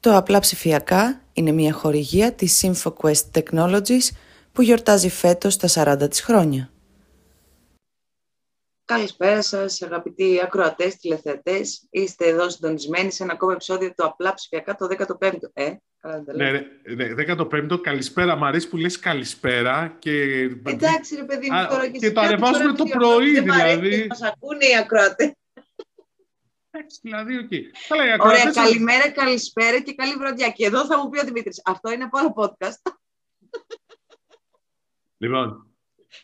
Το απλά ψηφιακά είναι μια χορηγία της InfoQuest Technologies που γιορτάζει φέτος τα 40 της χρόνια. Καλησπέρα σας αγαπητοί ακροατές, τηλεθεατές. Είστε εδώ συντονισμένοι σε ένα ακόμα επεισόδιο του απλά ψηφιακά το 15ο. Ε, ναι, ναι, 15ο, καλησπέρα. Μ' αρέσει που λες καλησπέρα. Και... Εντάξει ρε παιδί μου, τώρα και, και το ανεβάζουμε το πρωί δηλαδή. Μας ακούνε οι ακροατές. Εντάξει, δηλαδή, okay. Ωραία, καλημέρα, καλησπέρα και καλή βραδιά. Και εδώ θα μου πει ο Δημήτρης, αυτό είναι από άλλο podcast. Λοιπόν.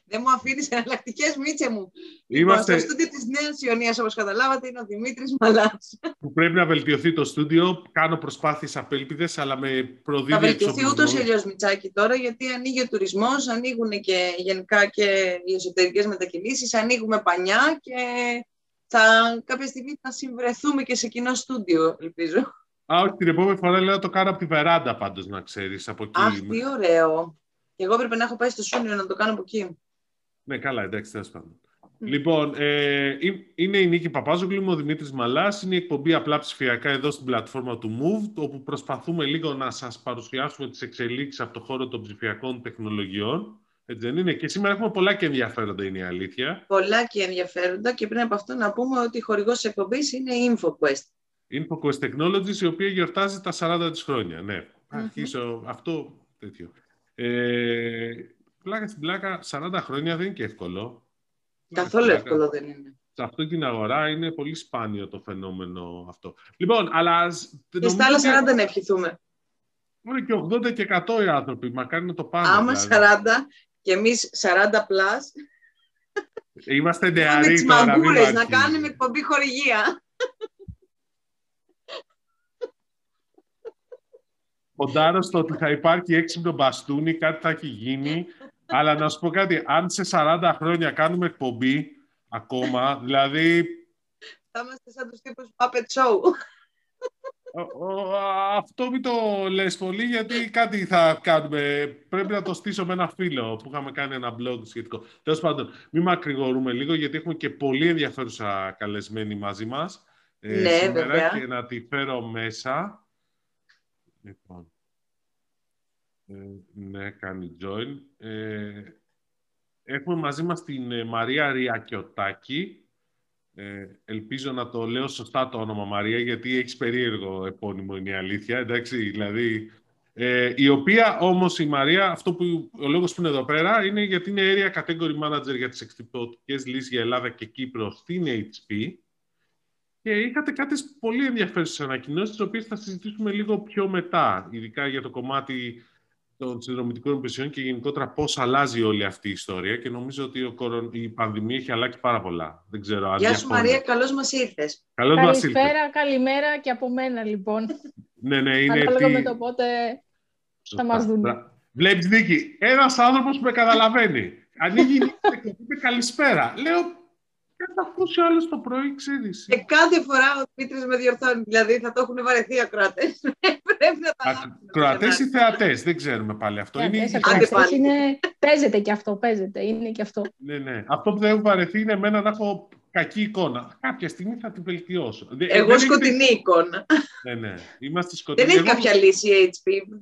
Δεν μου αφήνεις εναλλακτικές μίτσε μου. Είμαστε... Λοιπόν, στο στούντιο της Νέας Ιωνίας, όπως καταλάβατε, είναι ο Δημήτρης Μαλάς. Που πρέπει να βελτιωθεί το στούντιο. Κάνω προσπάθειες απέλπιδες, αλλά με προδίδει. Θα βελτιωθεί ούτως ή αλλιώς Μιτσάκι τώρα, γιατί ανοίγει ο τουρισμός, ανοίγουν και γενικά και οι εσωτερικές μετακινήσεις, ανοίγουμε πανιά και θα κάποια στιγμή θα συμβρεθούμε και σε κοινό στούντιο, ελπίζω. Α, όχι, την επόμενη φορά λέω να το κάνω από τη βεράντα πάντως, να ξέρεις. Αχ, τι ωραίο. Και εγώ έπρεπε να έχω πάει στο Σούνιο να το κάνω από εκεί. Ναι, καλά, εντάξει, τέλος πάντων. Λοιπόν, ε, είναι η Νίκη Παπάζογλου, είμαι ο Δημήτρης Μαλάς, είναι η εκπομπή απλά ψηφιακά εδώ στην πλατφόρμα του Move, όπου προσπαθούμε λίγο να σας παρουσιάσουμε τις εξελίξεις από το χώρο των ψηφιακών τεχνολογιών. Έτσι δεν είναι. Και σήμερα έχουμε πολλά και ενδιαφέροντα, είναι η αλήθεια. Πολλά και ενδιαφέροντα και πριν από αυτό να πούμε ότι η χορηγός της εκπομπής είναι η InfoQuest. InfoQuest Technologies, η οποία γιορτάζει τα 40 της χρόνια. Ναι, αρχίσω αυτό τέτοιο. Ε, πλάκα στην πλάκα, 40 χρόνια δεν είναι και εύκολο. Καθόλου εύκολο δεν είναι. Σε αυτή την αγορά είναι πολύ σπάνιο το φαινόμενο αυτό. Λοιπόν, αλλά... Και στα άλλα 40 να ευχηθούμε. Είναι και 80 και 100 οι άνθρωποι, μακάρι να το πάμε. Άμα δηλαδή. 40 και εμείς 40 πλάς. Είμαστε νεαροί τώρα. Με να κάνουμε εκπομπή χορηγία. Ποντάρω στο ότι θα υπάρχει έξυπνο μπαστούνι, κάτι θα έχει γίνει. αλλά να σου πω κάτι, αν σε 40 χρόνια κάνουμε εκπομπή ακόμα, δηλαδή... Θα είμαστε σαν τους τύπους Puppet Show. Αυτό μην το λες πολύ, γιατί κάτι θα κάνουμε. Πρέπει να το στήσω με ένα φίλο που είχαμε κάνει ένα blog σχετικό. Τέλος πάντων, μην μακρηγορούμε λίγο, γιατί έχουμε και πολύ ενδιαφέρουσα καλεσμένη μαζί μας. Ε, ναι, σήμερα βέβαια. Και να τη φέρω μέσα. Λοιπόν. Ε, ναι, κάνει join. Ε, έχουμε μαζί μας την ε, Μαρία Ριακιωτάκη. Ε, ελπίζω να το λέω σωστά το όνομα Μαρία, γιατί έχεις περίεργο επώνυμο, είναι η αλήθεια. Εντάξει, δηλαδή, ε, η οποία όμως η Μαρία, αυτό που ο λόγος που είναι εδώ πέρα, είναι γιατί είναι area category manager για τις εκτυπωτικές λύσεις για Ελλάδα και Κύπρο στην HP. Και είχατε κάτι πολύ ενδιαφέρουσες ανακοινώσεις, τις οποίες θα συζητήσουμε λίγο πιο μετά, ειδικά για το κομμάτι των συνδρομητικών υπηρεσιών και γενικότερα πώς αλλάζει όλη αυτή η ιστορία. Και νομίζω ότι ο κορον... η πανδημία έχει αλλάξει πάρα πολλά. Δεν ξέρω αν Γεια σου Μαρία, καλώς μας ήρθες. Καλησπέρα, καλημέρα και από μένα λοιπόν. ναι, ναι, είναι. Ανάλογα με το πότε θα μας δουν. Βλέπεις Νίκη, ένας άνθρωπος που με καταλαβαίνει. Ανοίγει η Νίκη και είπε καλησπέρα. Λέω, και θα ακούσει άλλος το πρωί, ξέρεις. Και κάθε φορά ο Δημήτρης με διορθώνει. Δηλαδή θα το έχουν βαρεθεί οι ακροατές. Πρέπει να τα Ακροατές ή θεατές, δεν ξέρουμε πάλι αυτό. είναι... είναι... Παίζεται και αυτό, παίζεται. Είναι και αυτό. ναι, ναι. Αυτό που δεν έχουν βαρεθεί είναι εμένα να έχω κακή εικόνα. Κάποια στιγμή θα την βελτιώσω. Εγώ δεν σκοτεινή έχετε... εικόνα. ναι, ναι. Είμαστε σκοτεινοί. Δεν έχει κάποια λύση η HP.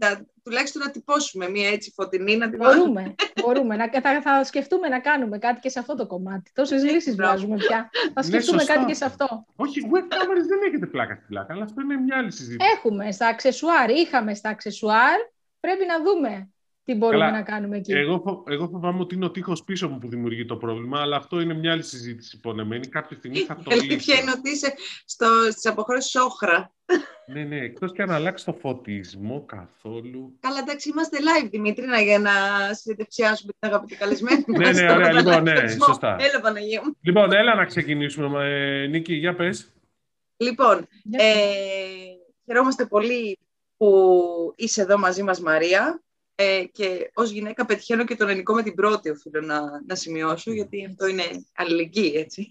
τουλάχιστον να τυπώσουμε μια έτσι φωτεινή να την Μπορούμε. μπορούμε. Να, θα, θα σκεφτούμε να κάνουμε κάτι και σε αυτό το κομμάτι. Τόσες λύσεις βγάζουμε πια. Θα ναι, σκεφτούμε ναι, κάτι και σε αυτό. Όχι, web cameras δεν έχετε πλάκα στην πλάκα, αλλά αυτό είναι μια άλλη συζήτηση. Έχουμε στα αξεσουάρ. Είχαμε στα αξεσουάρ. Πρέπει να δούμε τι μπορούμε να κάνουμε εκεί; Εγώ, εγώ φοβάμαι ότι είναι ο τείχος πίσω μου που δημιουργεί το πρόβλημα, αλλά αυτό είναι μια άλλη συζήτηση πονεμένη. Κάποια στιγμή θα το λύσω. Η αλήθεια είναι ότι είσαι στις αποχρώσεις όχρα. ναι, ναι, εκτός και αν αλλάξει το φωτισμό καθόλου. Καλά, εντάξει, είμαστε live, Δημήτρη, για να συνδεψιάσουμε την αγαπητή καλεσμένη ναι, ναι, ωραία, λοιπόν, ναι, σωστά. Έλα, Παναγία μου. Λοιπόν, έλα να ξεκινήσουμε. Ε, Νίκη, για πες. Λοιπόν, ε, χαιρόμαστε πολύ που είσαι εδώ μαζί μας, Μαρία. Ε, και ως γυναίκα πετυχαίνω και τον ελληνικό με την πρώτη, οφείλω να, να σημειώσω, γιατί αυτό είναι αλληλεγγύη, έτσι.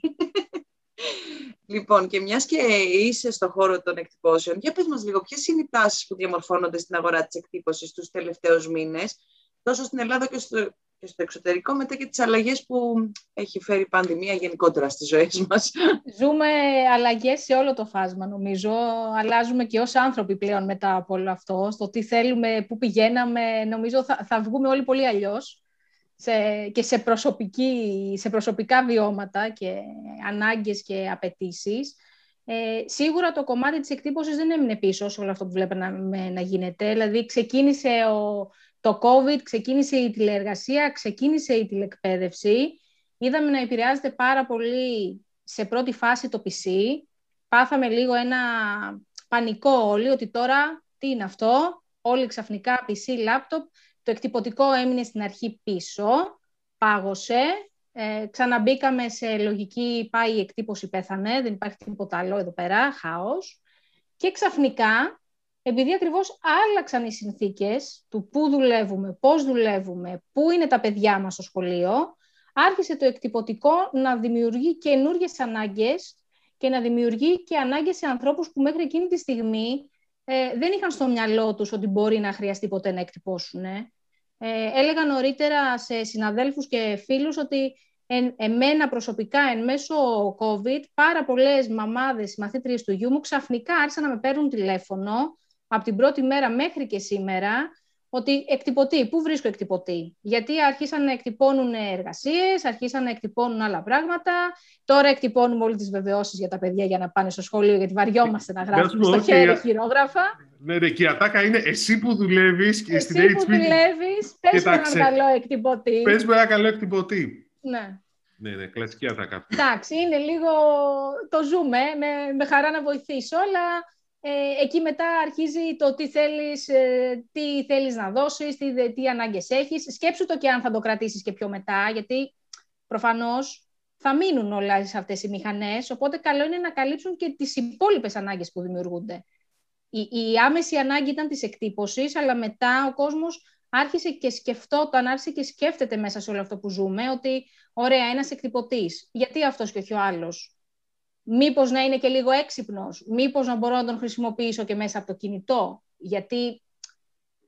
λοιπόν, και μιας και είσαι στο χώρο των εκτυπώσεων, για πες μας λίγο, ποιες είναι οι τάσεις που διαμορφώνονται στην αγορά της εκτύπωσης τους τελευταίους μήνες; Τόσο στην Ελλάδα και στο, και στο εξωτερικό, μετά και τις αλλαγές που έχει φέρει η πανδημία γενικότερα στις ζωές μας. Ζούμε αλλαγές σε όλο το φάσμα, νομίζω. Αλλάζουμε και ως άνθρωποι πλέον μετά από όλο αυτό. Στο τι θέλουμε, πού πηγαίναμε, νομίζω θα, θα βγούμε όλοι πολύ αλλιώς. Σε, και σε, προσωπική, σε προσωπικά βιώματα και ανάγκες και απαιτήσεις. Ε, σίγουρα το κομμάτι της εκτύπωσης δεν έμεινε πίσω σε όλο αυτό που βλέπουμε να, να γίνεται. Δηλαδή ξεκίνησε ο, το COVID, ξεκίνησε η τηλεεργασία, ξεκίνησε η τηλεκπαίδευση. Είδαμε να επηρεάζεται πάρα πολύ σε πρώτη φάση το PC. Πάθαμε λίγο ένα πανικό όλοι ότι τώρα τι είναι αυτό. Όλοι ξαφνικά PC, laptop. Το εκτυπωτικό έμεινε στην αρχή πίσω, πάγωσε. Ε, ξαναμπήκαμε σε λογική πάει η εκτύπωση πέθανε, δεν υπάρχει τίποτα άλλο εδώ πέρα, χάος. Και ξαφνικά επειδή ακριβώς άλλαξαν οι συνθήκες του πού δουλεύουμε, πώς δουλεύουμε, πού είναι τα παιδιά μας στο σχολείο, άρχισε το εκτυπωτικό να δημιουργεί καινούργιες ανάγκες και να δημιουργεί και ανάγκες σε ανθρώπους που μέχρι εκείνη τη στιγμή ε, δεν είχαν στο μυαλό τους ότι μπορεί να χρειαστεί ποτέ να εκτυπώσουν. Ε, έλεγα νωρίτερα σε συναδέλφους και φίλους ότι εν, εμένα προσωπικά εν μέσω COVID πάρα πολλές μαμάδες, μαθήτριες του γιού μου ξαφνικά άρχισαν να με παίρνουν τηλέφωνο από την πρώτη μέρα μέχρι και σήμερα ότι εκτυπωτεί. Πού βρίσκω εκτυπωτή. Γιατί άρχισαν να εκτυπώνουν εργασίες, αρχίσαν να εκτυπώνουν άλλα πράγματα. Τώρα εκτυπώνουμε όλε τις βεβαιώσεις για τα παιδιά για να πάνε στο σχολείο, γιατί βαριόμαστε να γράφουμε στο χέρι χειρόγραφα. Ναι, ναι, και η ατάκα είναι εσύ που δουλεύεις και στην HP. Εσύ που δουλεύεις, πες με ένα καλό εκτυπωτή. Πες με ένα καλό εκτυπωτή. Ναι. Ναι, ναι, κλασική ατάκα. Εντάξει, είναι λίγο. Το ζούμε. Με, με χαρά να βοηθήσω, αλλά ε, εκεί μετά αρχίζει το τι θέλεις, ε, τι θέλεις να δώσεις, τι, τι ανάγκες έχεις. Σκέψου το και αν θα το κρατήσεις και πιο μετά, γιατί προφανώς θα μείνουν όλες αυτές οι μηχανές, οπότε καλό είναι να καλύψουν και τις υπόλοιπες ανάγκες που δημιουργούνται. Η, η άμεση ανάγκη ήταν της εκτύπωσης, αλλά μετά ο κόσμος άρχισε και σκεφτόταν, άρχισε και σκέφτεται μέσα σε όλο αυτό που ζούμε, ότι ωραία, ένας εκτυπωτής, γιατί αυτός και όχι ο άλλος; Μήπως να είναι και λίγο έξυπνος, μήπως να μπορώ να τον χρησιμοποιήσω και μέσα από το κινητό, γιατί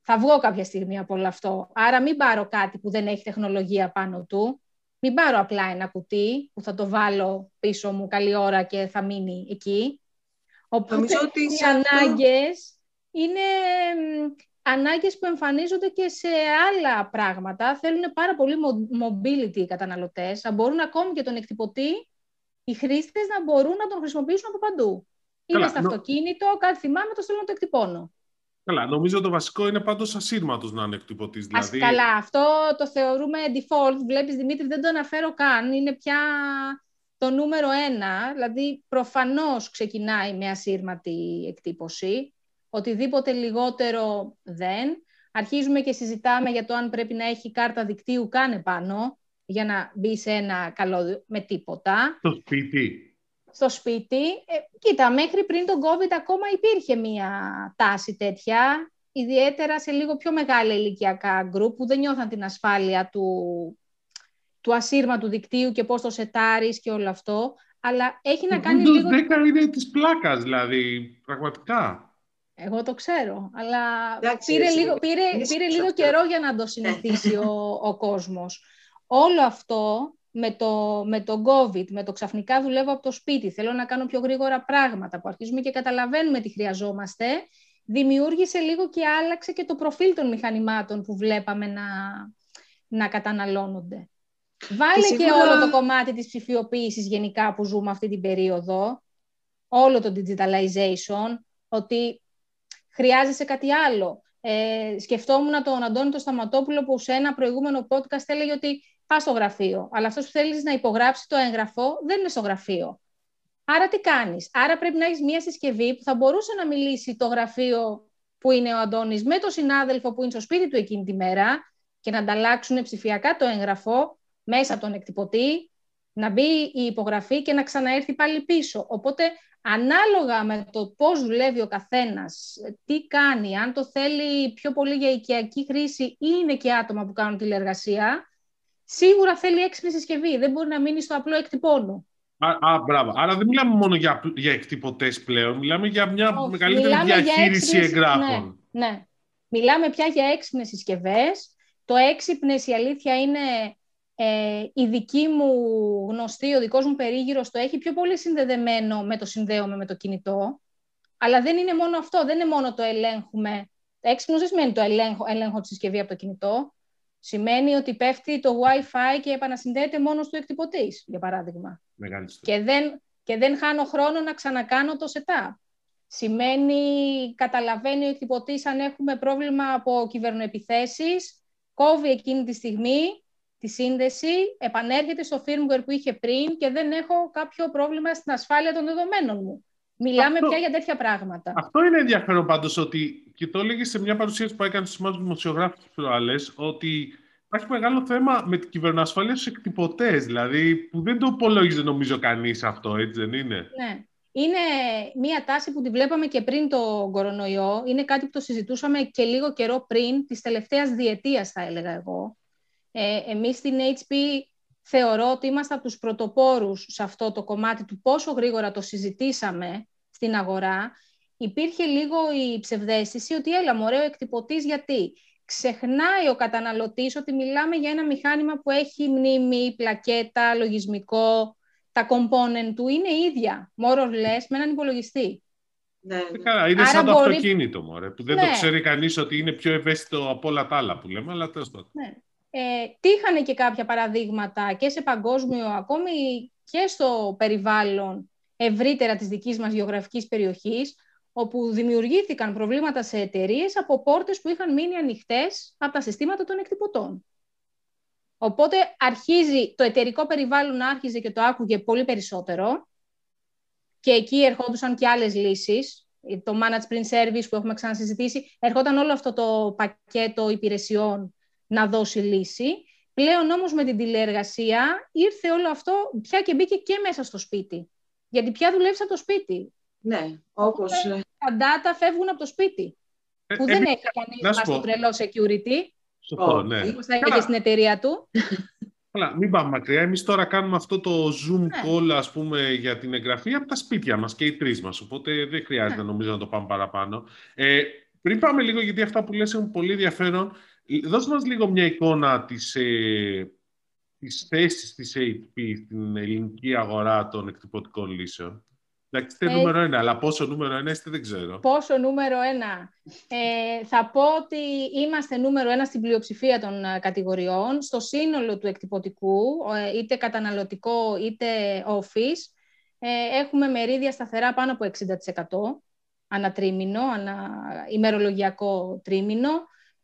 θα βγω κάποια στιγμή από όλο αυτό. Άρα μην πάρω κάτι που δεν έχει τεχνολογία πάνω του, μην πάρω απλά ένα κουτί που θα το βάλω πίσω μου καλή ώρα και θα μείνει εκεί. Οπότε ότι οι ανάγκες είναι ανάγκες που εμφανίζονται και σε άλλα πράγματα. Θέλουν πάρα πολύ mobility οι καταναλωτές. Θα μπορούν ακόμη και τον εκτυπωτή οι χρήστες να μπορούν να τον χρησιμοποιήσουν από παντού. Καλά, στο αυτοκίνητο, κάτι θυμάμαι, το στέλνω το εκτυπώνω. Καλά, νομίζω το βασικό είναι πάντως ασύρματος να είναι εκτυπωτής. Δηλαδή... καλά, αυτό το θεωρούμε default. Βλέπεις, Δημήτρη, δεν το αναφέρω καν. Είναι πια το νούμερο ένα. Δηλαδή, προφανώς ξεκινάει με ασύρματη εκτύπωση. Οτιδήποτε λιγότερο δεν. Αρχίζουμε και συζητάμε για το αν πρέπει να έχει κάρτα δικτύου κάνε πάνω για να μπει σε ένα καλώδιο με τίποτα. Στο σπίτι. Στο σπίτι. Ε, κοίτα, μέχρι πριν τον COVID ακόμα υπήρχε μία τάση τέτοια, ιδιαίτερα σε λίγο πιο μεγάλα ηλικιακά γκρουπ που δεν νιώθαν την ασφάλεια του, του ασύρματου δικτύου και πώς το σετάρεις και όλο αυτό. Αλλά έχει να κάνει λίγο... Το 10 είναι της πλάκας, δηλαδή, πραγματικά. Εγώ το ξέρω, αλλά πήρε, λίγο, πήρε, πήρε λίγο καιρό για να το συνηθίσει ο, ο κόσμος όλο αυτό με το, με το COVID, με το ξαφνικά δουλεύω από το σπίτι, θέλω να κάνω πιο γρήγορα πράγματα που αρχίζουμε και καταλαβαίνουμε τι χρειαζόμαστε, δημιούργησε λίγο και άλλαξε και το προφίλ των μηχανημάτων που βλέπαμε να, να καταναλώνονται. Βάλε και, όλο το κομμάτι της ψηφιοποίησης γενικά που ζούμε αυτή την περίοδο, όλο το digitalization, ότι χρειάζεσαι κάτι άλλο. Ε, σκεφτόμουν τον Αντώνη το Σταματόπουλο που σε ένα προηγούμενο podcast έλεγε ότι πας στο γραφείο. Αλλά αυτός που θέλεις να υπογράψει το έγγραφο δεν είναι στο γραφείο. Άρα τι κάνεις; Άρα πρέπει να έχεις μια συσκευή που θα μπορούσε να μιλήσει το γραφείο που είναι ο Αντώνης με τον συνάδελφο που είναι στο σπίτι του εκείνη τη μέρα και να ανταλλάξουν ψηφιακά το έγγραφο μέσα από τον εκτυπωτή, να μπει η υπογραφή και να ξαναέρθει πάλι πίσω. Οπότε, ανάλογα με το πώς δουλεύει ο καθένας, τι κάνει, αν το θέλει πιο πολύ για οικιακή χρήση ή είναι και άτομα που κάνουν τηλεργασία, σίγουρα θέλει έξυπνη συσκευή. Δεν μπορεί να μείνει στο απλό εκτυπώνω. Α, α, μπράβο. Άρα δεν μιλάμε μόνο για, για εκτυπωτές πλέον, μιλάμε για μια Όχι, μεγαλύτερη διαχείριση εγγράφων. Ναι, ναι. Μιλάμε πια για έξυπνες συσκευές Το έξυπνες η αλήθεια είναι ε, η δική μου γνωστή, ο δικός μου περίγυρος το έχει πιο πολύ συνδεδεμένο με το συνδέομαι με το κινητό. Αλλά δεν είναι μόνο αυτό, δεν είναι μόνο το ελέγχουμε. Έξυπνος δεν σημαίνει το ελέγχο, ελέγχο τη συσκευή από το κινητό. Σημαίνει ότι πέφτει το Wi-Fi και επανασυνδέεται μόνος του εκτυπωτής, για παράδειγμα. Και δεν, και δεν χάνω χρόνο να ξανακάνω το setup. Σημαίνει, καταλαβαίνει ο εκτυπωτής αν έχουμε πρόβλημα από κυβερνοεπιθέσεις, κόβει εκείνη τη στιγμή τη σύνδεση, επανέρχεται στο firmware που είχε πριν και δεν έχω κάποιο πρόβλημα στην ασφάλεια των δεδομένων μου. Μιλάμε αυτό, πια για τέτοια πράγματα. Αυτό είναι ενδιαφέρον πάντως ότι, και το έλεγε σε μια παρουσίαση που έκανε στους δημοσιογράφους προάλλε, ότι υπάρχει μεγάλο θέμα με την κυβερνοασφάλεια στου εκτυπωτές. Δηλαδή, που δεν το υπολόγιζε νομίζω κανείς αυτό, έτσι δεν είναι; Ναι. Είναι μία τάση που τη βλέπαμε και πριν το κορονοϊό. Είναι κάτι που το συζητούσαμε και λίγο καιρό πριν, της τελευταίας διετίας θα έλεγα εγώ. Ε, εμείς στην HP θεωρώ ότι είμαστε από τους πρωτοπόρους σε αυτό το κομμάτι του πόσο γρήγορα το συζητήσαμε στην αγορά. Υπήρχε λίγο η ψευδέστηση ότι έλα μωρέ ο εκτυπωτής γιατί. Ξεχνάει ο καταναλωτής ότι μιλάμε για ένα μηχάνημα που έχει μνήμη, πλακέτα, λογισμικό, τα component του είναι ίδια, more or less, με έναν υπολογιστή. Ναι, ναι. είναι Άρα σαν το αυτοκίνητο, μωρέ, που δεν το ναι. ξέρει κανείς ότι είναι πιο ευαίσθητο από όλα τα άλλα που λέμε, αλλά τέλος πάντων. Ναι. Ε, τύχανε και κάποια παραδείγματα και σε παγκόσμιο, ακόμη και στο περιβάλλον ευρύτερα της δικής μας γεωγραφικής περιοχής, όπου δημιουργήθηκαν προβλήματα σε εταιρείες από πόρτες που είχαν μείνει ανοιχτές από τα συστήματα των εκτυπωτών. Οπότε αρχίζει, το εταιρικό περιβάλλον άρχιζε και το άκουγε πολύ περισσότερο και εκεί ερχόντουσαν και άλλες λύσεις. Το Managed Print Service που έχουμε ξανασυζητήσει, ερχόταν όλο αυτό το πακέτο υπηρεσιών να δώσει λύση. Πλέον όμως με την τηλεεργασία ήρθε όλο αυτό πια και μπήκε και μέσα στο σπίτι. Γιατί πια δουλεύει από το σπίτι. Ναι, όπως... Τα data φεύγουν από το σπίτι. Ε, που δεν ε, έχει κανείς μας το τρελό security. Σωστό, ναι. Όπως θα στην εταιρεία του. Καλά, μην πάμε μακριά. Εμείς τώρα κάνουμε αυτό το Zoom ναι. call, ας πούμε, για την εγγραφή από τα σπίτια μας και οι τρεις μας. Οπότε δεν χρειάζεται, ναι. νομίζω, να το πάμε παραπάνω. Ε, πριν πάμε λίγο, γιατί αυτά που λες έχουν πολύ ενδιαφέρον, δώσε μας λίγο μια εικόνα της, ε, της θέσης της HP στην ελληνική αγορά των εκτυπωτικών λύσεων. Εντάξει, είστε ε, νούμερο ένα, αλλά πόσο νούμερο ένα είστε δεν ξέρω. Πόσο νούμερο ένα. Ε, θα πω ότι είμαστε νούμερο ένα στην πλειοψηφία των ε, κατηγοριών. Στο σύνολο του εκτυπωτικού, ε, είτε καταναλωτικό είτε office, ε, έχουμε μερίδια σταθερά πάνω από 60% ανατρίμηνο, ανα ημερολογιακό τρίμηνο.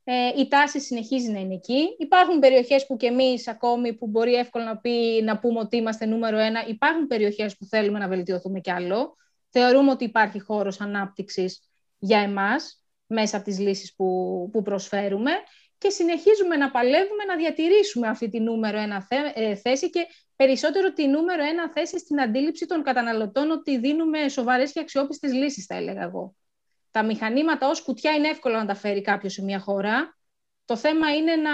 Ε, η τάση συνεχίζει να είναι εκεί. Υπάρχουν περιοχές που και εμείς ακόμη που μπορεί εύκολα να, πει, να πούμε ότι είμαστε νούμερο ένα. Υπάρχουν περιοχές που θέλουμε να βελτιωθούμε κι άλλο. Θεωρούμε ότι υπάρχει χώρος ανάπτυξης για εμάς μέσα από τις λύσεις που, που προσφέρουμε και συνεχίζουμε να παλεύουμε να διατηρήσουμε αυτή τη νούμερο ένα ε, θέση και περισσότερο τη νούμερο ένα θέση στην αντίληψη των καταναλωτών ότι δίνουμε σοβαρές και αξιόπιστες λύσεις, θα έλεγα εγώ τα μηχανήματα ως κουτιά είναι εύκολο να τα φέρει κάποιος σε μια χώρα. Το θέμα είναι να,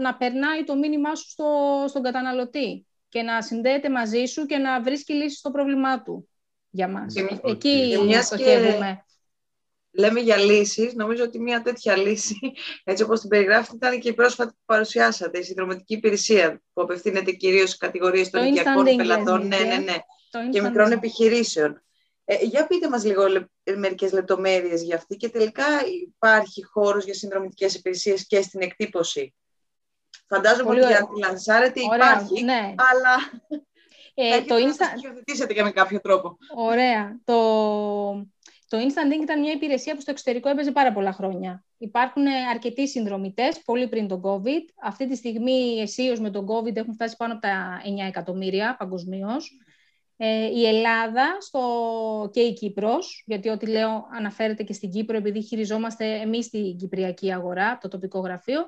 να περνάει το μήνυμά σου στο, στον καταναλωτή και να συνδέεται μαζί σου και να βρίσκει λύση στο πρόβλημά του για μας. Εκεί στοχεύουμε. Λέμε για λύσεις, νομίζω ότι μια τέτοια λύση, έτσι όπως την περιγράφετε, ήταν και η πρόσφατη που παρουσιάσατε, η συνδρομητική υπηρεσία, που απευθύνεται κυρίως στις κατηγορίες των οικιακών πελατών ναι, ναι, ναι, και μικρών επιχειρήσεων. Ε, για πείτε μας λίγο μερικές λεπτομέρειες για αυτή και τελικά υπάρχει χώρος για συνδρομητικές υπηρεσίες και στην εκτύπωση. Φαντάζομαι ότι για να τη λανσάρετε υπάρχει, ναι. αλλά ε, το Insta... και με κάποιο τρόπο. Ωραία. Το, το Instant Ink ήταν μια υπηρεσία που στο εξωτερικό έπαιζε πάρα πολλά χρόνια. Υπάρχουν αρκετοί συνδρομητές, πολύ πριν τον COVID. Αυτή τη στιγμή, αισίως με τον COVID, έχουν φτάσει πάνω από τα 9 εκατομμύρια παγκοσμίως. Ε, η Ελλάδα στο... και η Κύπρος, γιατί ό,τι λέω αναφέρεται και στην Κύπρο, επειδή χειριζόμαστε εμείς την κυπριακή αγορά, το τοπικό γραφείο,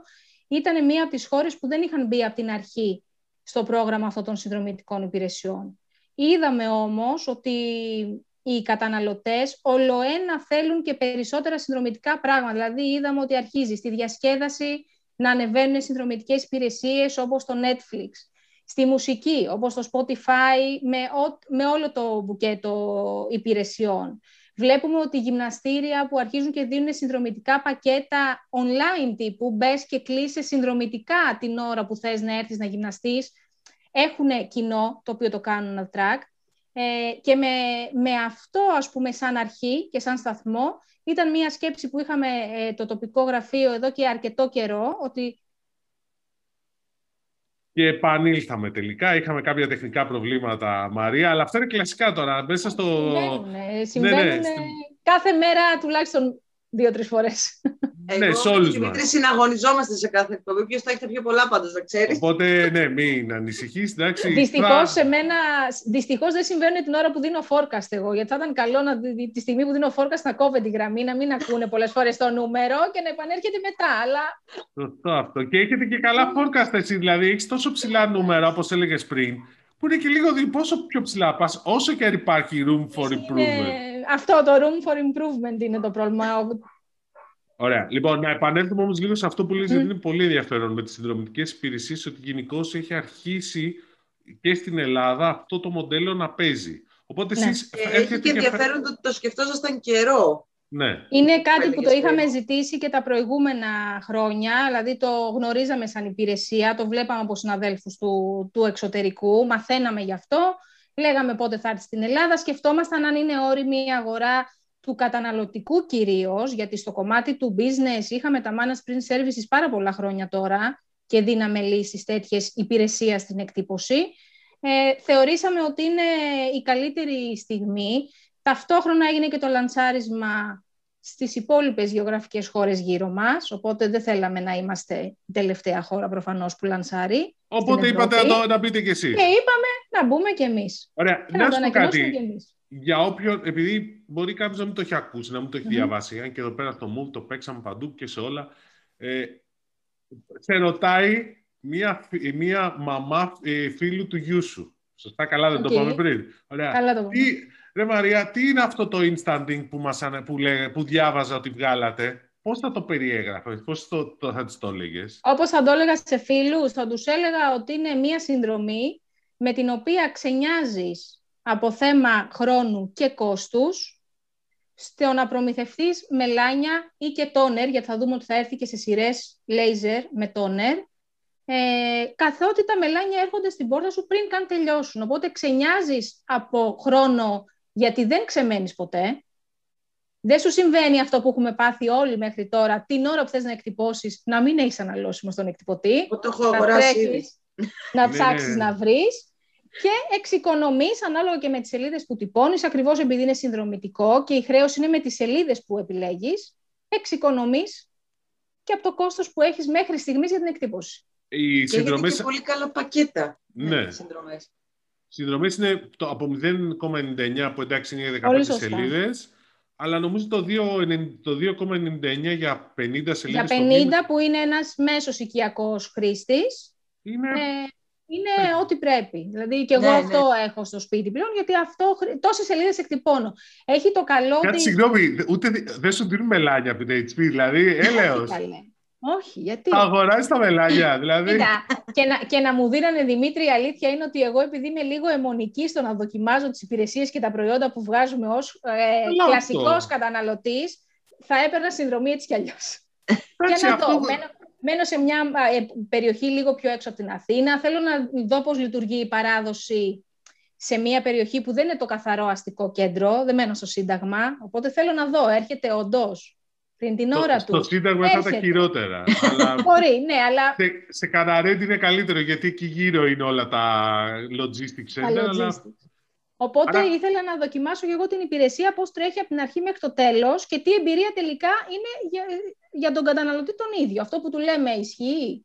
ήταν μία από τις χώρες που δεν είχαν μπει από την αρχή στο πρόγραμμα αυτών των συνδρομητικών υπηρεσιών. Είδαμε όμως ότι οι καταναλωτές ολοένα θέλουν και περισσότερα συνδρομητικά πράγματα. Δηλαδή είδαμε ότι αρχίζει στη διασκέδαση να ανεβαίνουν συνδρομητικές υπηρεσίες όπως το Netflix, στη μουσική, όπως το Spotify, με, με όλο το μπουκέτο υπηρεσιών. Βλέπουμε ότι οι γυμναστήρια που αρχίζουν και δίνουν συνδρομητικά πακέτα online τύπου, μπες και κλείσει συνδρομητικά την ώρα που θες να έρθεις να γυμναστείς, έχουν κοινό το οποίο το κάνουν track. Ε, και με, με αυτό, ας πούμε, σαν αρχή και σαν σταθμό, ήταν μια σκέψη που είχαμε ε, το τοπικό γραφείο εδώ και αρκετό καιρό, ότι και επανήλθαμε τελικά. Είχαμε κάποια τεχνικά προβλήματα, Μαρία, αλλά αυτά είναι κλασικά τώρα. Μέσα στο... Συμβαίνουν. Συμβαίνουν ναι, ναι, κάθε μέρα τουλάχιστον δύο-τρεις φορές. ναι, σε όλους μας. Δημήτρη, συναγωνιζόμαστε σε κάθε εκπομπή. Ποιο θα έχει τα πιο πολλά πάντα, να ξέρεις. Οπότε, ναι, μην ανησυχείς. Δυστυχώς, σε μένα δυστυχώς δεν συμβαίνουν την ώρα που δίνω forecast εγώ. Γιατί θα ήταν καλό να, τη στιγμή που δίνω forecast να κόβει τη γραμμή, να μην ακούνε πολλές φορές το νούμερο και να επανέρχεται μετά. Αλλά... Σωστό αυτό. Και έχετε και καλά forecast εσύ. Δηλαδή, έχεις τόσο ψηλά νούμερα, όπως έλεγες πριν, που είναι και λίγο πόσο πιο ψηλά πας, όσο και αν υπάρχει room for improvement. Αυτό το room for improvement είναι το πρόβλημα. Ωραία. Λοιπόν, να επανέλθουμε όμως λίγο σε αυτό που λες, γιατί είναι πολύ ενδιαφέρον με τις συνδρομητικές υπηρεσίες, ότι γενικώ έχει αρχίσει και στην Ελλάδα αυτό το μοντέλο να παίζει. Οπότε ναι. εσείς Έχει και ενδιαφέρον ότι το σκεφτόσασταν καιρό. Ναι. Είναι κάτι που το είχαμε ζητήσει και τα προηγούμενα χρόνια, δηλαδή το γνωρίζαμε σαν υπηρεσία, το βλέπαμε από συναδέλφους του, του εξωτερικού, μαθαίναμε γι' αυτό, λέγαμε πότε θα έρθει στην Ελλάδα, σκεφτόμασταν αν είναι όριμη η αγορά του καταναλωτικού κυρίως, γιατί στο κομμάτι του business είχαμε τα managed print services πάρα πολλά χρόνια τώρα και δίναμε λύσεις τέτοιες υπηρεσία στην εκτύπωση. Ε, θεωρήσαμε ότι είναι η καλύτερη στιγμή. Ταυτόχρονα έγινε και το λαντσάρισμα στις υπόλοιπες γεωγραφικές χώρες γύρω μας, οπότε δεν θέλαμε να είμαστε η τελευταία χώρα προφανώς που λανσάρει. Οπότε είπατε εδώ να μπείτε κι εσείς. Και είπαμε να μπούμε κι εμείς. Ωραία, να, να σου πω κάτι για όποιον, επειδή μπορεί κάποιος να μην το έχει ακούσει, να μην το έχει διαβάσει, αν και εδώ πέρα στο Move το παίξαμε παντού και σε όλα, ε, σε ρωτάει μία, μία μαμά ε, φίλου του γιού σου. Σωστά, καλά δεν το είπαμε πριν. Ωραία. Καλά το τι, ρε Μαρία, τι είναι αυτό το instanting που, μας, που, που διάβαζα ότι βγάλατε; Πώς θα το περιέγραφες, πώς το, το, θα τις το έλεγες; Όπως θα το έλεγα σε φίλους, θα τους έλεγα ότι είναι μία συνδρομή με την οποία ξενιάζεις από θέμα χρόνου και κόστους στο να προμηθευτείς μελάνια ή και τόνερ, γιατί θα δούμε ότι θα έρθει και σε σειρές λέιζερ με τόνερ, ε, καθότι τα μελάνια έρχονται στην πόρτα σου πριν καν τελειώσουν. Οπότε ξενιάζεις από χρόνο γιατί δεν ξεμένεις ποτέ. Δεν σου συμβαίνει αυτό που έχουμε πάθει όλοι μέχρι τώρα, την ώρα που θες να εκτυπώσεις, να μην έχεις αναλώσιμο στον εκτυπωτή. Το έχω αγοράσει Να ψάξεις να βρεις και εξοικονομείς ανάλογα και με τις σελίδες που τυπώνεις, ακριβώς επειδή είναι συνδρομητικό και η χρέωση είναι με τις σελίδες που επιλέγεις, εξοικονομείς και από το κόστος που έχεις μέχρι στιγμής για την εκτύπωση. Οι και συνδρομές... και πολύ καλά πακέτα. Ναι. Συνδρομές. Συνδρομές είναι το, από 0,99 που εντάξει είναι 15 σελίδες. Αλλά νομίζω το 2,99 για 50 σελίδες. Για 50 που είναι ένας μέσος οικιακός χρήστης. Είναι... Ε, είναι ναι. ό,τι πρέπει. Δηλαδή και εγώ ναι, αυτό ναι. έχω στο σπίτι πλέον, γιατί αυτό τόσες σελίδες εκτυπώνω. Έχει το καλό. Κάτι συγγνώμη, ούτε δεν σου δίνουν μελάνια από την HP, δηλαδή έλεος. Όχι, γιατί; Αγοράζει τα μελάνια, δηλαδή. Κοίτα, και, να, και να μου δίνανε Δημήτρη, η αλήθεια είναι ότι εγώ, επειδή είμαι λίγο αιμονική στο να δοκιμάζω τις υπηρεσίες και τα προϊόντα που βγάζουμε ως ε, κλασικός καταναλωτής, θα έπαιρνα συνδρομή έτσι κι αλλιώς. και να το. Μένω σε μια ε, περιοχή λίγο πιο έξω από την Αθήνα. Θέλω να δω πώς λειτουργεί η παράδοση σε μια περιοχή που δεν είναι το καθαρό αστικό κέντρο. Δεν μένω στο Σύνταγμα. Οπότε θέλω να δω. Έρχεται όντως πριν την ώρα τους. Στο Σύνταγμα θα τα χειρότερα. αλλά... Μπορεί, ναι, αλλά... Σε, σε Καναρέτη είναι καλύτερο, γιατί εκεί γύρω είναι όλα τα logistics center. Αλλά... Οπότε Άρα... ήθελα να δοκιμάσω και εγώ την υπηρεσία πώς τρέχει από την αρχή μέχρι το τέλος και τι εμπειρία τελικά είναι για, για τον καταναλωτή τον ίδιο. Αυτό που του λέμε ισχύει;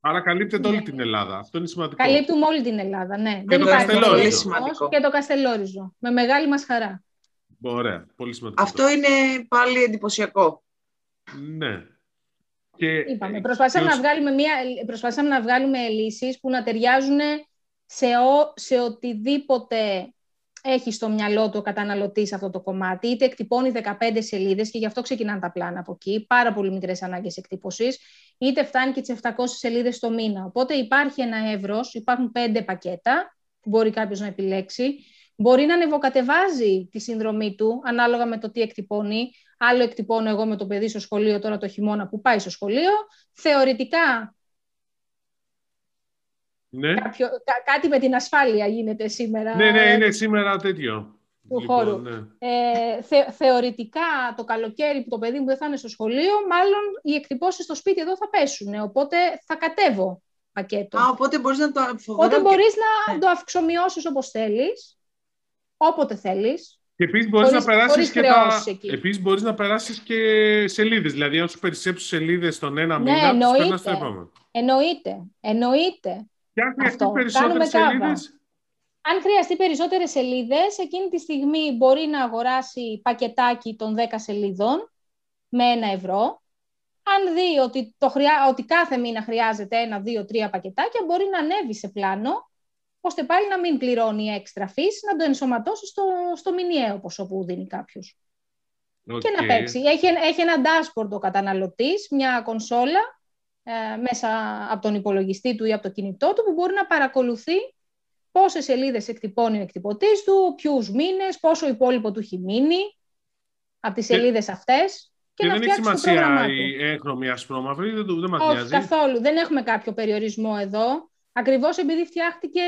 Άρα καλύπτεται όλη ναι. την Ελλάδα. Αυτό είναι σημαντικό. Καλύπτουμε όλη την Ελλάδα, ναι. Και Δεν το Καστελόριζο. Και το Καστελόριζο. Με μεγάλη μας χαρά. Ωραία. Πολύ σημαντικό. Αυτό είναι πάλι εντυπωσιακό. Ναι. Και... Είπαμε, προσπαθήσαμε, να βγάλουμε μια, προσπαθήσαμε να βγάλουμε λύσεις που να ταιριάζουν σε, ο, σε οτιδήποτε έχει στο μυαλό του ο καταναλωτής αυτό το κομμάτι, είτε εκτυπώνει 15 σελίδες και γι' αυτό ξεκινάνε τα πλάνα από εκεί, πάρα πολύ μικρές ανάγκες εκτύπωσης, είτε φτάνει και τις 700 σελίδες το μήνα. Οπότε υπάρχει ένα εύρος, υπάρχουν πέντε πακέτα που μπορεί κάποιος να επιλέξει, μπορεί να ανεβοκατεβάζει τη συνδρομή του ανάλογα με το τι εκτυπώνει. Άλλο εκτυπώνω εγώ με το παιδί στο σχολείο τώρα το χειμώνα που πάει στο σχολείο. Θεωρητικά Ναι, κάποιο, κά- κάτι με την ασφάλεια γίνεται σήμερα. ναι, ναι, είναι σήμερα τέτοιο. Του Λοιπόν, χώρου. ναι. Ε, θε- θεωρητικά το καλοκαίρι που το παιδί μου δεν θα είναι στο σχολείο, μάλλον οι εκτυπώσεις στο σπίτι εδώ θα πέσουν. Οπότε θα κατέβω πακέτο. Α, οπότε μπορείς να το Οπότε φοβερό. μπορείς να Ναι. το αυξομοιώσεις όπως θέλεις, όποτε θέλεις. Και επίσης μπορείς Χωρίς- να περάσεις χωρίς και τα... χρεώσεις εκεί. Επίσης μπορείς να περάσεις και σελίδες. Δηλαδή, αν σου περισσέψεις σελίδες στον ένα Ναι, μήνα, τις εννοείται. περνάς στο επόμενο. Εννοείται, εννοείται. Και αν χρειαστεί Αυτό. περισσότερες Κάνουμε κάβα. σελίδες, Αν χρειαστεί περισσότερες σελίδες, εκείνη τη στιγμή μπορεί να αγοράσει πακετάκι των 10 σελίδων με ένα ευρώ. Αν δει ότι, το χρειά... ότι κάθε μήνα χρειάζεται ένα, δύο, τρία πακετάκια, μπορεί να ανέβει σε πλάνο, ώστε πάλι να μην πληρώνει έξτρα fees, να το ενσωματώσει στο, στο μηνιαίο ποσό που δίνει κάποιος. Και να οκ. παίξει. Έχει, έχει ένα dashboard ο καταναλωτής, μια κονσόλα ε, μέσα από τον υπολογιστή του ή από το κινητό του που μπορεί να παρακολουθεί πόσες σελίδες εκτυπώνει ο εκτυπωτής του, ποιους μήνες, πόσο υπόλοιπο του έχει μείνει από τις Και- σελίδες αυτές και, Και να δεν έχει φτιάξει το σημασία πρόγραμμά του. η έγχρωμη ασπρόμαυρη, δεν, το- δεν μας Όχι, νοιάζει. καθόλου. Δεν έχουμε κάποιο περιορισμό εδώ. Ακριβώς επειδή φτιάχτηκε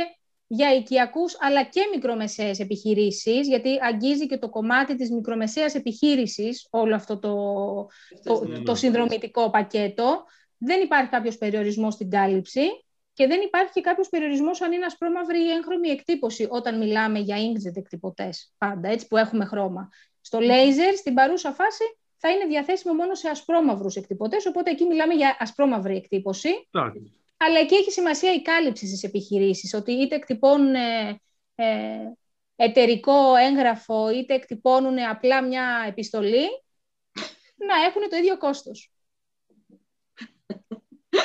για οικιακούς αλλά και μικρομεσαίες επιχειρήσεις, γιατί αγγίζει και το κομμάτι της μικρομεσαίας επιχείρησης όλο αυτό το, το, Ναι. το συνδρομητικό πακέτο. Δεν υπάρχει κάποιος περιορισμός στην κάλυψη και δεν υπάρχει και κάποιος περιορισμός αν είναι ασπρόμαυρη ή έγχρωμη εκτύπωση όταν μιλάμε για inkjet εκτυπωτές πάντα, έτσι που έχουμε χρώμα. Στο laser, στην παρούσα φάση, θα είναι διαθέσιμο μόνο σε ασπρόμαυρους εκτυπωτές, οπότε εκεί μιλάμε για ασπρόμαυρη εκτύπωση. Εντάξει. Αλλά εκεί έχει σημασία η κάλυψη στις επιχειρήσεις, ότι είτε εκτυπώνουν ε, ε, εταιρικό έγγραφο, είτε εκτυπώνουν απλά μια επιστολή, να έχουν το ίδιο κόστος.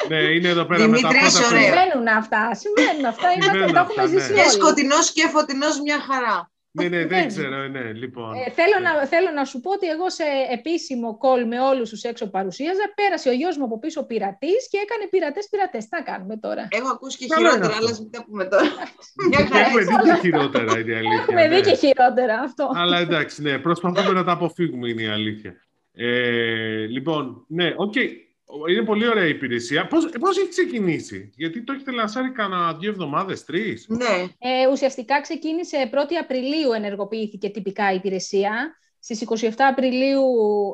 Ναι, είναι εδώ πέρα με τα Δημήτρη, πρώτα είσαι που- ωραία. Συμβαίνουν αυτά, συμβαίνουν αυτά, είμαστε, Συμβαίνουν τα έχουμε αυτά, ναι. ζήσει Και όλοι. σκοτεινός και φωτεινός μια χαρά. Ναι, ναι, δεν Συμβαίνει. ξέρω, ναι, λοιπόν. Ε, θέλω, να, θέλω να σου πω ότι εγώ σε επίσημο call με όλους τους έξω παρουσίαζα, πέρασε ο γιος μου από πίσω πειρατής και έκανε πειρατές πειρατές. Τι να κάνουμε τώρα; Έχω ακούσει και Καλό είναι χειρότερα, αυτό. αλλά ας μην τα πούμε τώρα. Μια Και χαρά. έχουμε δει και χειρότερα, είναι η αλήθεια. Έχουμε δει ναι. και χειρότερα αυτό. Αλλά εντάξει, ναι, προσπαθούμε να τα αποφύγουμε, είναι η αλήθεια. Ε, λοιπόν, ναι, οκ. Είναι πολύ ωραία η υπηρεσία. Πώς, πώς έχει ξεκινήσει, γιατί το έχετε λανσάρει κανένα δύο εβδομάδες, τρεις; Ναι, Ε, ουσιαστικά ξεκίνησε 1η Απριλίου ενεργοποιήθηκε τυπικά η υπηρεσία. Στις 27 Απριλίου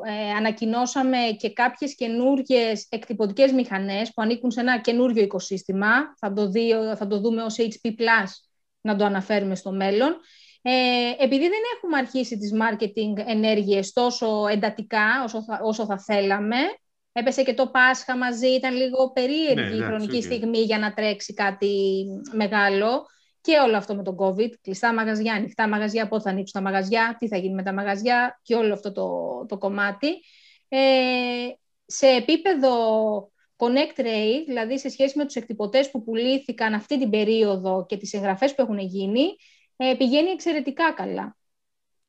ε, ανακοινώσαμε και κάποιες καινούργιες εκτυπωτικές μηχανές που ανήκουν σε ένα καινούργιο οικοσύστημα. Θα το, δει, θα το δούμε ως HP+, να το αναφέρουμε στο μέλλον. Ε, επειδή δεν έχουμε αρχίσει τις marketing ενέργειες τόσο εντατικά όσο θα, όσο θα θέλαμε, έπεσε και το Πάσχα μαζί, ήταν λίγο περίεργη Ναι, η εντάξει, χρονική οκ. στιγμή για να τρέξει κάτι μεγάλο. Και όλο αυτό με τον COVID, κλειστά μαγαζιά, ανοιχτά μαγαζιά, πότε θα ανοίξουν τα μαγαζιά, τι θα γίνει με τα μαγαζιά και όλο αυτό το, το κομμάτι. Ε, σε επίπεδο Connect Rate, δηλαδή σε σχέση με τους εκτυπωτές που πουλήθηκαν αυτή την περίοδο και τις εγγραφές που έχουν γίνει, ε, πηγαίνει εξαιρετικά καλά.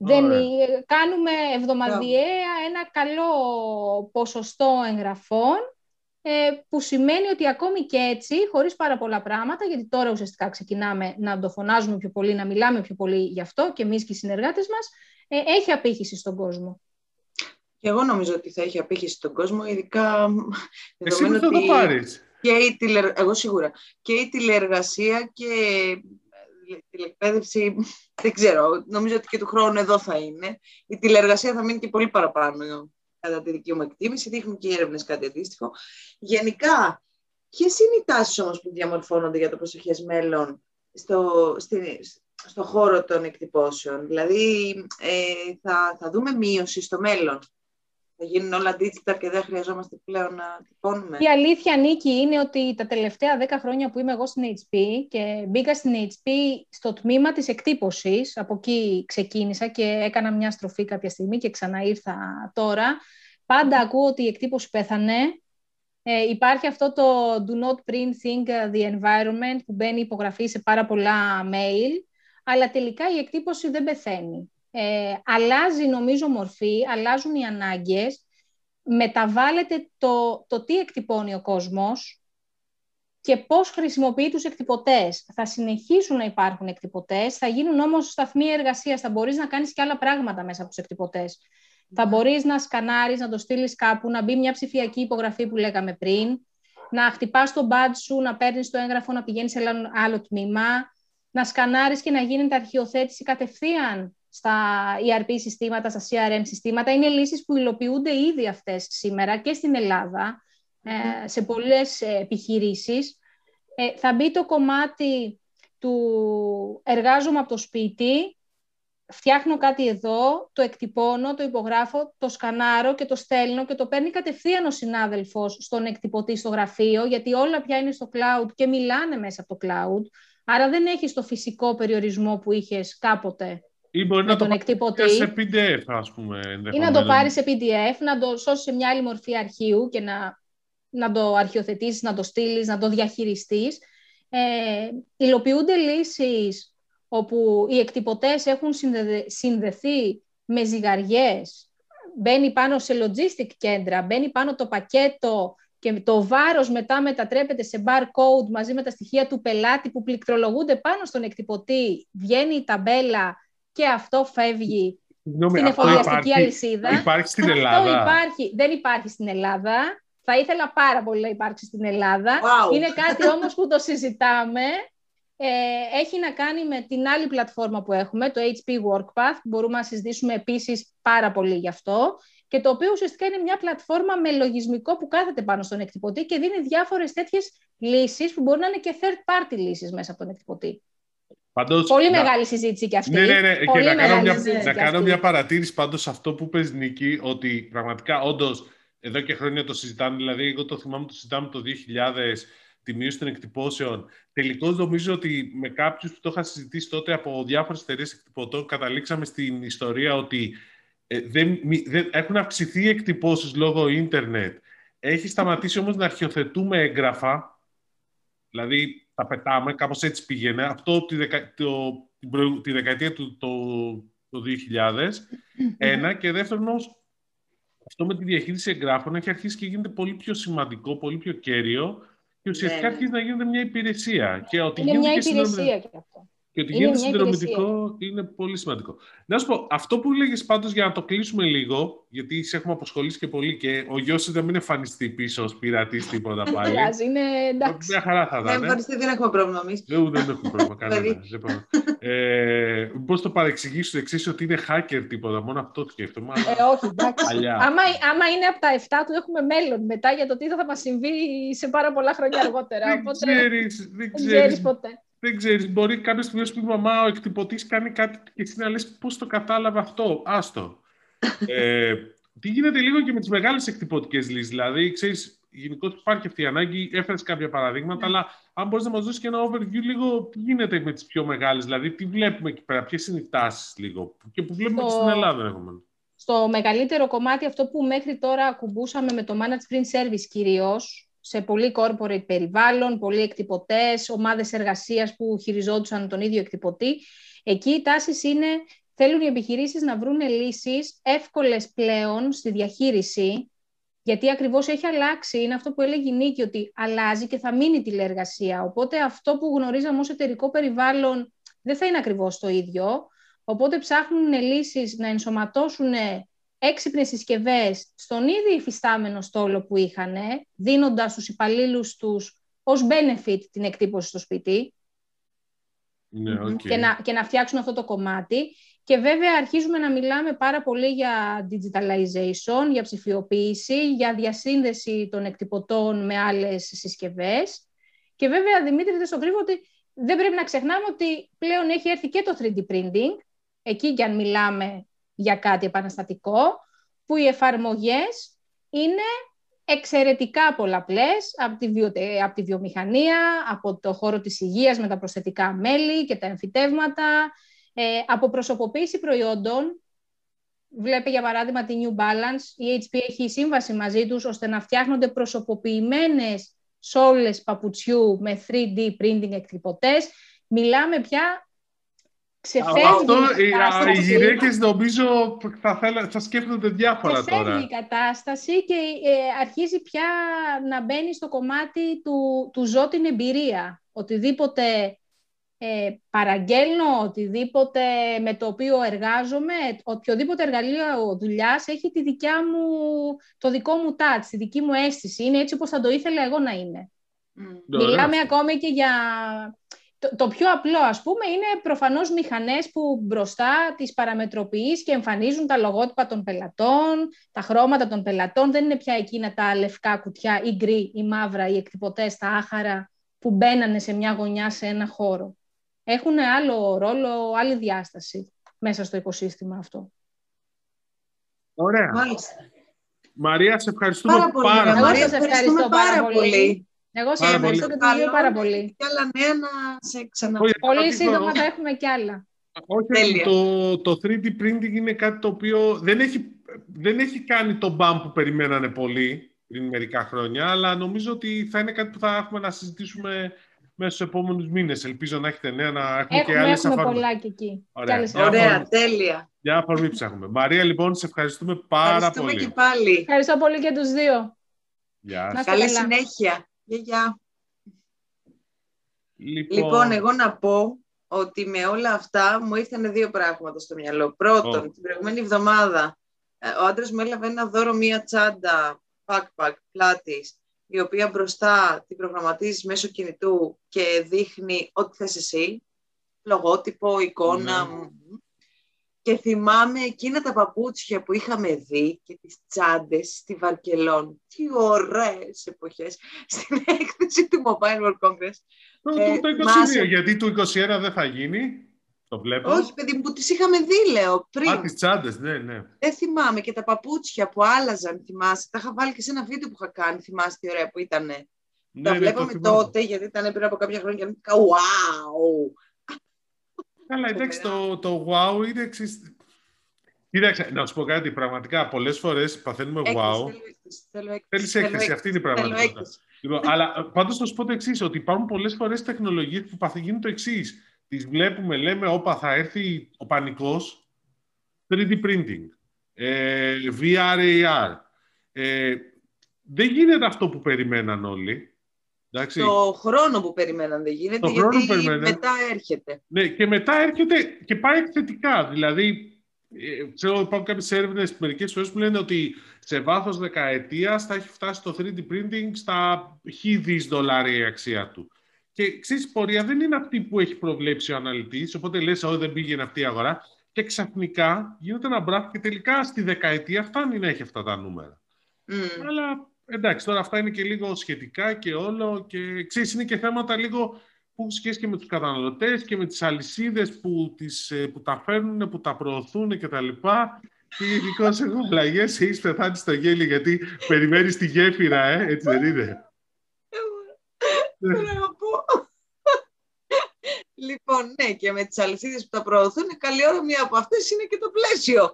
Δεν, Ωραία. ε, κάνουμε εβδομαδιαία ένα καλό ποσοστό εγγραφών ε, που σημαίνει ότι ακόμη και έτσι, χωρίς πάρα πολλά πράγματα, γιατί τώρα ουσιαστικά ξεκινάμε να το φωνάζουμε πιο πολύ, να μιλάμε πιο πολύ γι' αυτό και εμείς και οι συνεργάτες μας, ε, έχει απήχηση στον κόσμο. και εγώ νομίζω ότι θα έχει απήχηση στον κόσμο, ειδικά Εσύ δεδομένου πώς θα το ότι πάρεις. και η τηλε... εγώ σίγουρα, και η τηλεεργασία και η τηλεκπαίδευση, δεν ξέρω, νομίζω ότι και του χρόνου εδώ θα είναι. Η τηλεεργασία θα μείνει και πολύ παραπάνω κατά τη δική μου εκτίμηση, δείχνουν και οι έρευνες κάτι αντίστοιχο. Γενικά, ποιες είναι οι τάσεις όμως που διαμορφώνονται για το προσεχές μέλλον στο, στη, στο χώρο των εκτυπώσεων; Δηλαδή, ε, θα, θα δούμε μείωση στο μέλλον; Θα γίνουν όλα digital και δεν χρειαζόμαστε πλέον να τυπώνουμε. Η αλήθεια, Νίκη, είναι ότι τα τελευταία δέκα χρόνια που είμαι εγώ στην HP και μπήκα στην HP στο τμήμα της εκτύπωσης, από εκεί ξεκίνησα και έκανα μια στροφή κάποια στιγμή και ξαναήρθα τώρα, πάντα ακούω ότι η εκτύπωση πέθανε. Ε, υπάρχει αυτό το do not print think the environment που μπαίνει υπογραφή σε πάρα πολλά mail, αλλά τελικά η εκτύπωση δεν πεθαίνει. Ε, αλλάζει νομίζω μορφή, αλλάζουν οι ανάγκες, μεταβάλλεται το, το τι εκτυπώνει ο κόσμος και πώς χρησιμοποιεί τους εκτυπωτές. Θα συνεχίσουν να υπάρχουν εκτυπωτές, θα γίνουν όμως σταθμοί εργασίας, θα μπορείς να κάνεις και άλλα πράγματα μέσα από τους εκτυπωτές. Θα μπορείς να σκανάρεις, να το στείλεις κάπου, να μπει μια ψηφιακή υπογραφή που λέγαμε πριν, να χτυπάς το badge σου, να παίρνεις το έγγραφο, να πηγαίνεις σε άλλο τμήμα, να σκανάρεις και να γίνεται αρχιοθέτηση κατευθείαν στα ERP συστήματα, στα CRM συστήματα. Είναι λύσεις που υλοποιούνται ήδη αυτές σήμερα και στην Ελλάδα, ε, σε πολλές επιχειρήσεις. Ε, θα μπει το κομμάτι του εργάζομαι από το σπίτι, φτιάχνω κάτι εδώ, το εκτυπώνω, το υπογράφω, το σκανάρω και το στέλνω και το παίρνει κατευθείαν ο συνάδελφος στον εκτυπωτή στο γραφείο, γιατί όλα πια είναι στο cloud και μιλάνε μέσα από το cloud. Άρα δεν έχεις το φυσικό περιορισμό που είχες κάποτε ή μπορεί να το πάρεις σε PDF, ας πούμε. Ή να το πάρεις σε PDF, να το σώσεις σε μια άλλη μορφή αρχείου και να, να το αρχιοθετήσεις, να το στείλεις, να το διαχειριστείς. Ε, υλοποιούνται λύσεις όπου οι εκτυπωτές έχουν συνδεθεί με ζυγαριές, μπαίνει πάνω σε logistic κέντρα, μπαίνει πάνω το πακέτο και το βάρος μετά μετατρέπεται σε barcode μαζί με τα στοιχεία του πελάτη που πληκτρολογούνται πάνω στον εκτυπωτή, βγαίνει η ταμπέλα και αυτό φεύγει Συγγνώμη, στην εφοδιαστική αλυσίδα. Υπάρχει στην Ελλάδα. Αυτό υπάρχει. Δεν υπάρχει στην Ελλάδα. Θα ήθελα πάρα πολύ να υπάρξει στην Ελλάδα. Είναι κάτι όμως που το συζητάμε. Ε, έχει να κάνει με την άλλη πλατφόρμα που έχουμε, το HP WorkPath, που μπορούμε να συζητήσουμε επίσης πάρα πολύ γι' αυτό, και το οποίο ουσιαστικά είναι μια πλατφόρμα με λογισμικό που κάθεται πάνω στον εκτυπωτή και δίνει διάφορες τέτοιες λύσεις που μπορεί να είναι και third party λύσεις μέσα από τον εκτυπωτή. Πάντως, Πολύ να... μεγάλη συζήτηση και αυτή. Ναι, ναι, ναι. Πολύ και να κάνω, μια, να κάνω μια παρατήρηση πάντως σε αυτό που πες Νίκη, ότι πραγματικά όντως εδώ και χρόνια το συζητάμε, δηλαδή εγώ το θυμάμαι το συζητάμε το 2000, τη μείωση των εκτυπώσεων. Τελικώς νομίζω ότι με κάποιους που το είχα συζητήσει τότε από διάφορες εταιρείες εκτυπωτών, καταλήξαμε στην ιστορία ότι ε, δεν, δεν, έχουν αυξηθεί οι εκτυπώσεις λόγω ίντερνετ. Έχει σταματήσει όμως να αρχιοθετούμε έγγραφα. Δηλαδή, τα πετάμε, κάπως έτσι πήγαινε. Αυτό τη, δεκα, το, τη δεκαετία του το, το 2000, ένα. Και δεύτερον όμως, αυτό με τη διαχείριση εγγράφων έχει αρχίσει και γίνεται πολύ πιο σημαντικό, πολύ πιο κέριο και ουσιαστικά ναι. αρχίζει να γίνεται μια υπηρεσία. Και ότι είναι μια υπηρεσία και αυτό. Και ότι γίνεται συνδρομητικό είναι πολύ σημαντικό. Να σου πω, αυτό που λέγε πάντως για να το κλείσουμε λίγο, γιατί σε έχουμε αποσχολήσει και πολύ και ο γιος δεν μην εμφανιστεί πίσω ως πειρατής τίποτα πάλι. Δεν είναι εντάξει. Μια χαρά θα δει. Δεν εμφανιστεί, δεν έχουμε πρόβλημα εμείς. Δεν, δεν έχουμε πρόβλημα κανένα. ε, Πώ το παρεξηγήσεις το εξής, ότι είναι hacker τίποτα, μόνο αυτό το σκέφτομαι. Ε, όχι, εντάξει. άμα, άμα είναι από τα 7 του, έχουμε μέλλον μετά για το τι θα μας συμβεί σε πάρα πολλά χρόνια αργότερα. Δεν ξέρεις ποτέ δεν ξέρεις, μπορεί κάποια στιγμή να πει μαμά, ο εκτυπωτής κάνει κάτι και εσύ να λες πώς το κατάλαβε αυτό. Άστο. ε, τι γίνεται λίγο και με τις μεγάλες εκτυπωτικές λύσεις. Δηλαδή, ξέρεις, γενικώ υπάρχει αυτή η ανάγκη, έφερες κάποια παραδείγματα, ναι. αλλά αν μπορείς να μας δώσεις και ένα overview λίγο, τι γίνεται με τις πιο μεγάλες, δηλαδή τι βλέπουμε εκεί πέρα, ποιες είναι οι τάσεις λίγο και που βλέπουμε στο... και στην Ελλάδα έχουμε. Στο μεγαλύτερο κομμάτι, αυτό που μέχρι τώρα ακουμπούσαμε με το Managed Print Service κυρίως, σε πολύ corporate περιβάλλον, πολλοί εκτυπωτές, ομάδες εργασίας που χειριζόντουσαν τον ίδιο εκτυπωτή. Εκεί οι τάσεις είναι, θέλουν οι επιχειρήσεις να βρουν λύσεις εύκολες πλέον στη διαχείριση, γιατί ακριβώς έχει αλλάξει, είναι αυτό που έλεγε η Νίκη, ότι αλλάζει και θα μείνει τηλεεργασία. Οπότε αυτό που γνωρίζαμε ως εταιρικό περιβάλλον δεν θα είναι ακριβώς το ίδιο. Οπότε ψάχνουν λύσεις να ενσωματώσουν έξυπνες συσκευές στον ίδιο υφιστάμενο στόλο που είχαν, δίνοντας στους υπαλλήλους τους ως benefit την εκτύπωση στο σπίτι ναι, okay. και, να, και να φτιάξουν αυτό το κομμάτι. Και βέβαια αρχίζουμε να μιλάμε πάρα πολύ για digitalization, για ψηφιοποίηση, για διασύνδεση των εκτυπωτών με άλλες συσκευές. Και βέβαια, Δημήτρη, δεν στο κρύβω ότι δεν πρέπει να ξεχνάμε ότι πλέον έχει έρθει και το 3D printing, εκεί και αν μιλάμε για κάτι επαναστατικό, που οι εφαρμογές είναι εξαιρετικά πολλαπλές από τη, βιο... από τη βιομηχανία, από το χώρο της υγείας με τα προσθετικά μέλη και τα εμφυτεύματα, ε, από προσωποποίηση προϊόντων. Βλέπει για παράδειγμα τη New Balance, η HP έχει σύμβαση μαζί τους ώστε να φτιάχνονται προσωποποιημένες σόλες παπουτσιού με 3D printing εκτυπωτές. Μιλάμε πια ξεφεύγει Αυτό η οι, οι κατάσταση. γυναίκες νομίζω θα, θέλα, θα σκέφτονται διάφορα Ξεφεύγει τώρα. η κατάσταση και ε, αρχίζει πια να μπαίνει στο κομμάτι του, του ζω την εμπειρία. Οτιδήποτε ε, παραγγέλνω, οτιδήποτε με το οποίο εργάζομαι, οποιοδήποτε εργαλείο δουλειάς έχει τη δικιά μου, το δικό μου touch, τη δική μου αίσθηση. Είναι έτσι όπως θα το ήθελα εγώ να είναι. Μμ. Ωραία. Μιλάμε ακόμη και για... Το, το πιο απλό, ας πούμε, είναι προφανώς μηχανές που μπροστά τις παραμετροποιείς και εμφανίζουν τα λογότυπα των πελατών, τα χρώματα των πελατών. Δεν είναι πια εκείνα τα λευκά κουτιά ή γκρι ή μαύρα ή εκτυπωτές, τα άχαρα που μπαίνανε σε μια γωνιά σε ένα χώρο. Έχουν άλλο ρόλο, άλλη διάσταση μέσα στο οικοσύστημα αυτό. Ωραία. Μάλιστα. Μαρία, σε ευχαριστούμε Πάρα πολύ. πάρα ωραία. Εγώ πολύ. Μαρία, σας ευχαριστούμε ευχαριστώ πάρα πάρα πολύ. πολύ. Εγώ σας Πάρα ευχαριστώ πολύ. και τους δύο Καλό πάρα να πολύ. έχεις κι άλλα νέα να σε ξανα... Όχι, Πολύ όχι, σύντομα όχι. θα έχουμε κι άλλα. Όχι, Τέλεια. το, το 3D printing είναι κάτι το οποίο δεν έχει, δεν έχει κάνει το μπαμ που περιμένανε πολλοί πριν μερικά χρόνια, αλλά νομίζω ότι θα είναι κάτι που θα έχουμε να συζητήσουμε μέσα στους επόμενους μήνες. Ελπίζω να έχετε νέα, να έχουμε και Έχουμε, άλλες έχουμε αφάρμες. πολλά και εκεί. Ωραία. Και άλλες Ωραία. Ωραία, τέλεια. Για αφορμή ψάχνουμε. Μαρία, λοιπόν, σε ευχαριστούμε πάρα Ευχαριστούμε πολύ. και πάλι. Ευχαριστώ πολύ και τους δύο. Γεια Να σας. είστε Καλή καλά. συνέχεια. Γεια, γεια. Λοιπόν, Λοιπόν, εγώ να πω ότι με όλα αυτά μου ήρθαν δύο πράγματα στο μυαλό. Πρώτον, Ω. την προηγούμενη εβδομάδα ε, ο άντρας μου έλαβε ένα δώρο μία τσάντα backpack πλάτης, η οποία μπροστά την προγραμματίζεις μέσω κινητού και δείχνει ό,τι θες εσύ, λογότυπο, εικόνα. Ναι. Μ. Και θυμάμαι εκείνα τα παπούτσια που είχαμε δει και τις τσάντες στη Βαρκελόνη. Τι ωραίες εποχές στην έκθεση του Mobile World Congress. το, ε, το, το 22, θυμάσαι- γιατί του 21 δεν θα γίνει. Το βλέπω. Όχι, παιδί μου, που τις είχαμε δει, λέω, πριν. Α, τις τσάντες, ναι, ναι. Δεν θυμάμαι και τα παπούτσια που άλλαζαν, θυμάσαι. Τα είχα βάλει και σε ένα βίντεο που είχα κάνει, θυμάσαι τι ωραία που ήταν. Ναι, τα ναι, βλέπαμε το θυμάμαι. τότε, γιατί ήταν πριν από κάποια χρόνια και έλεγα, wow! Καλά, εντάξει, Φοβερά. το, το wow είναι εξής. Κοίταξε, να σου πω κάτι, πραγματικά πολλές φορές παθαίνουμε Έκθεση, wow. θέλω έκθεση, θέλω έκθεση, Θέλεις θέλω έκθεση, αυτή είναι η θέλω πραγματικότητα. έκθεση. Λοιπόν, αλλά πάντως θα σου πω το εξής, ότι υπάρχουν πολλές φορές τεχνολογίες που παθηγίνουν το εξής. Τις βλέπουμε, λέμε, όπα θα έρθει ο πανικός, 3D printing, ε, VR, AR. Ε, δεν γίνεται αυτό που περιμέναν όλοι. Εντάξει. Το χρόνο που περιμέναν δεν γίνεται, Το χρόνο που γιατί περιμέναν. μετά έρχεται. Ναι, και μετά έρχεται και πάει εκθετικά. Δηλαδή, ε, ξέρω, υπάρχουν κάποιες έρευνες μερικές φορές που λένε ότι σε βάθος δεκαετίας θα έχει φτάσει το 3D printing στα χι δις δολάρια η αξία του. Και ξέρεις, η πορεία δεν είναι αυτή που έχει προβλέψει ο αναλυτής, οπότε λες, ότι δεν πήγαινε αυτή η αγορά. Και ξαφνικά γίνεται ένα μπράφ και τελικά στη δεκαετία φτάνει να έχει αυτά τα νούμερα. Μμ. Αλλά εντάξει, τώρα αυτά είναι και λίγο σχετικά και όλο και ξέρεις, είναι και θέματα λίγο που έχουν σχέση και με τους καταναλωτές και με τις αλυσίδες που, τις, ε, που τα φέρνουν, που τα προωθούν και τα λοιπά. Και γενικώ έχω αλλαγέ, έχει πεθάνει στο γέλιο γιατί περιμένεις τη γέφυρα, ε, έτσι δεν είναι. Θέλω να πω. Λοιπόν, ναι, και με τις αλυσίδες που τα προωθούν, καλή ώρα μία από αυτές είναι και το πλαίσιο.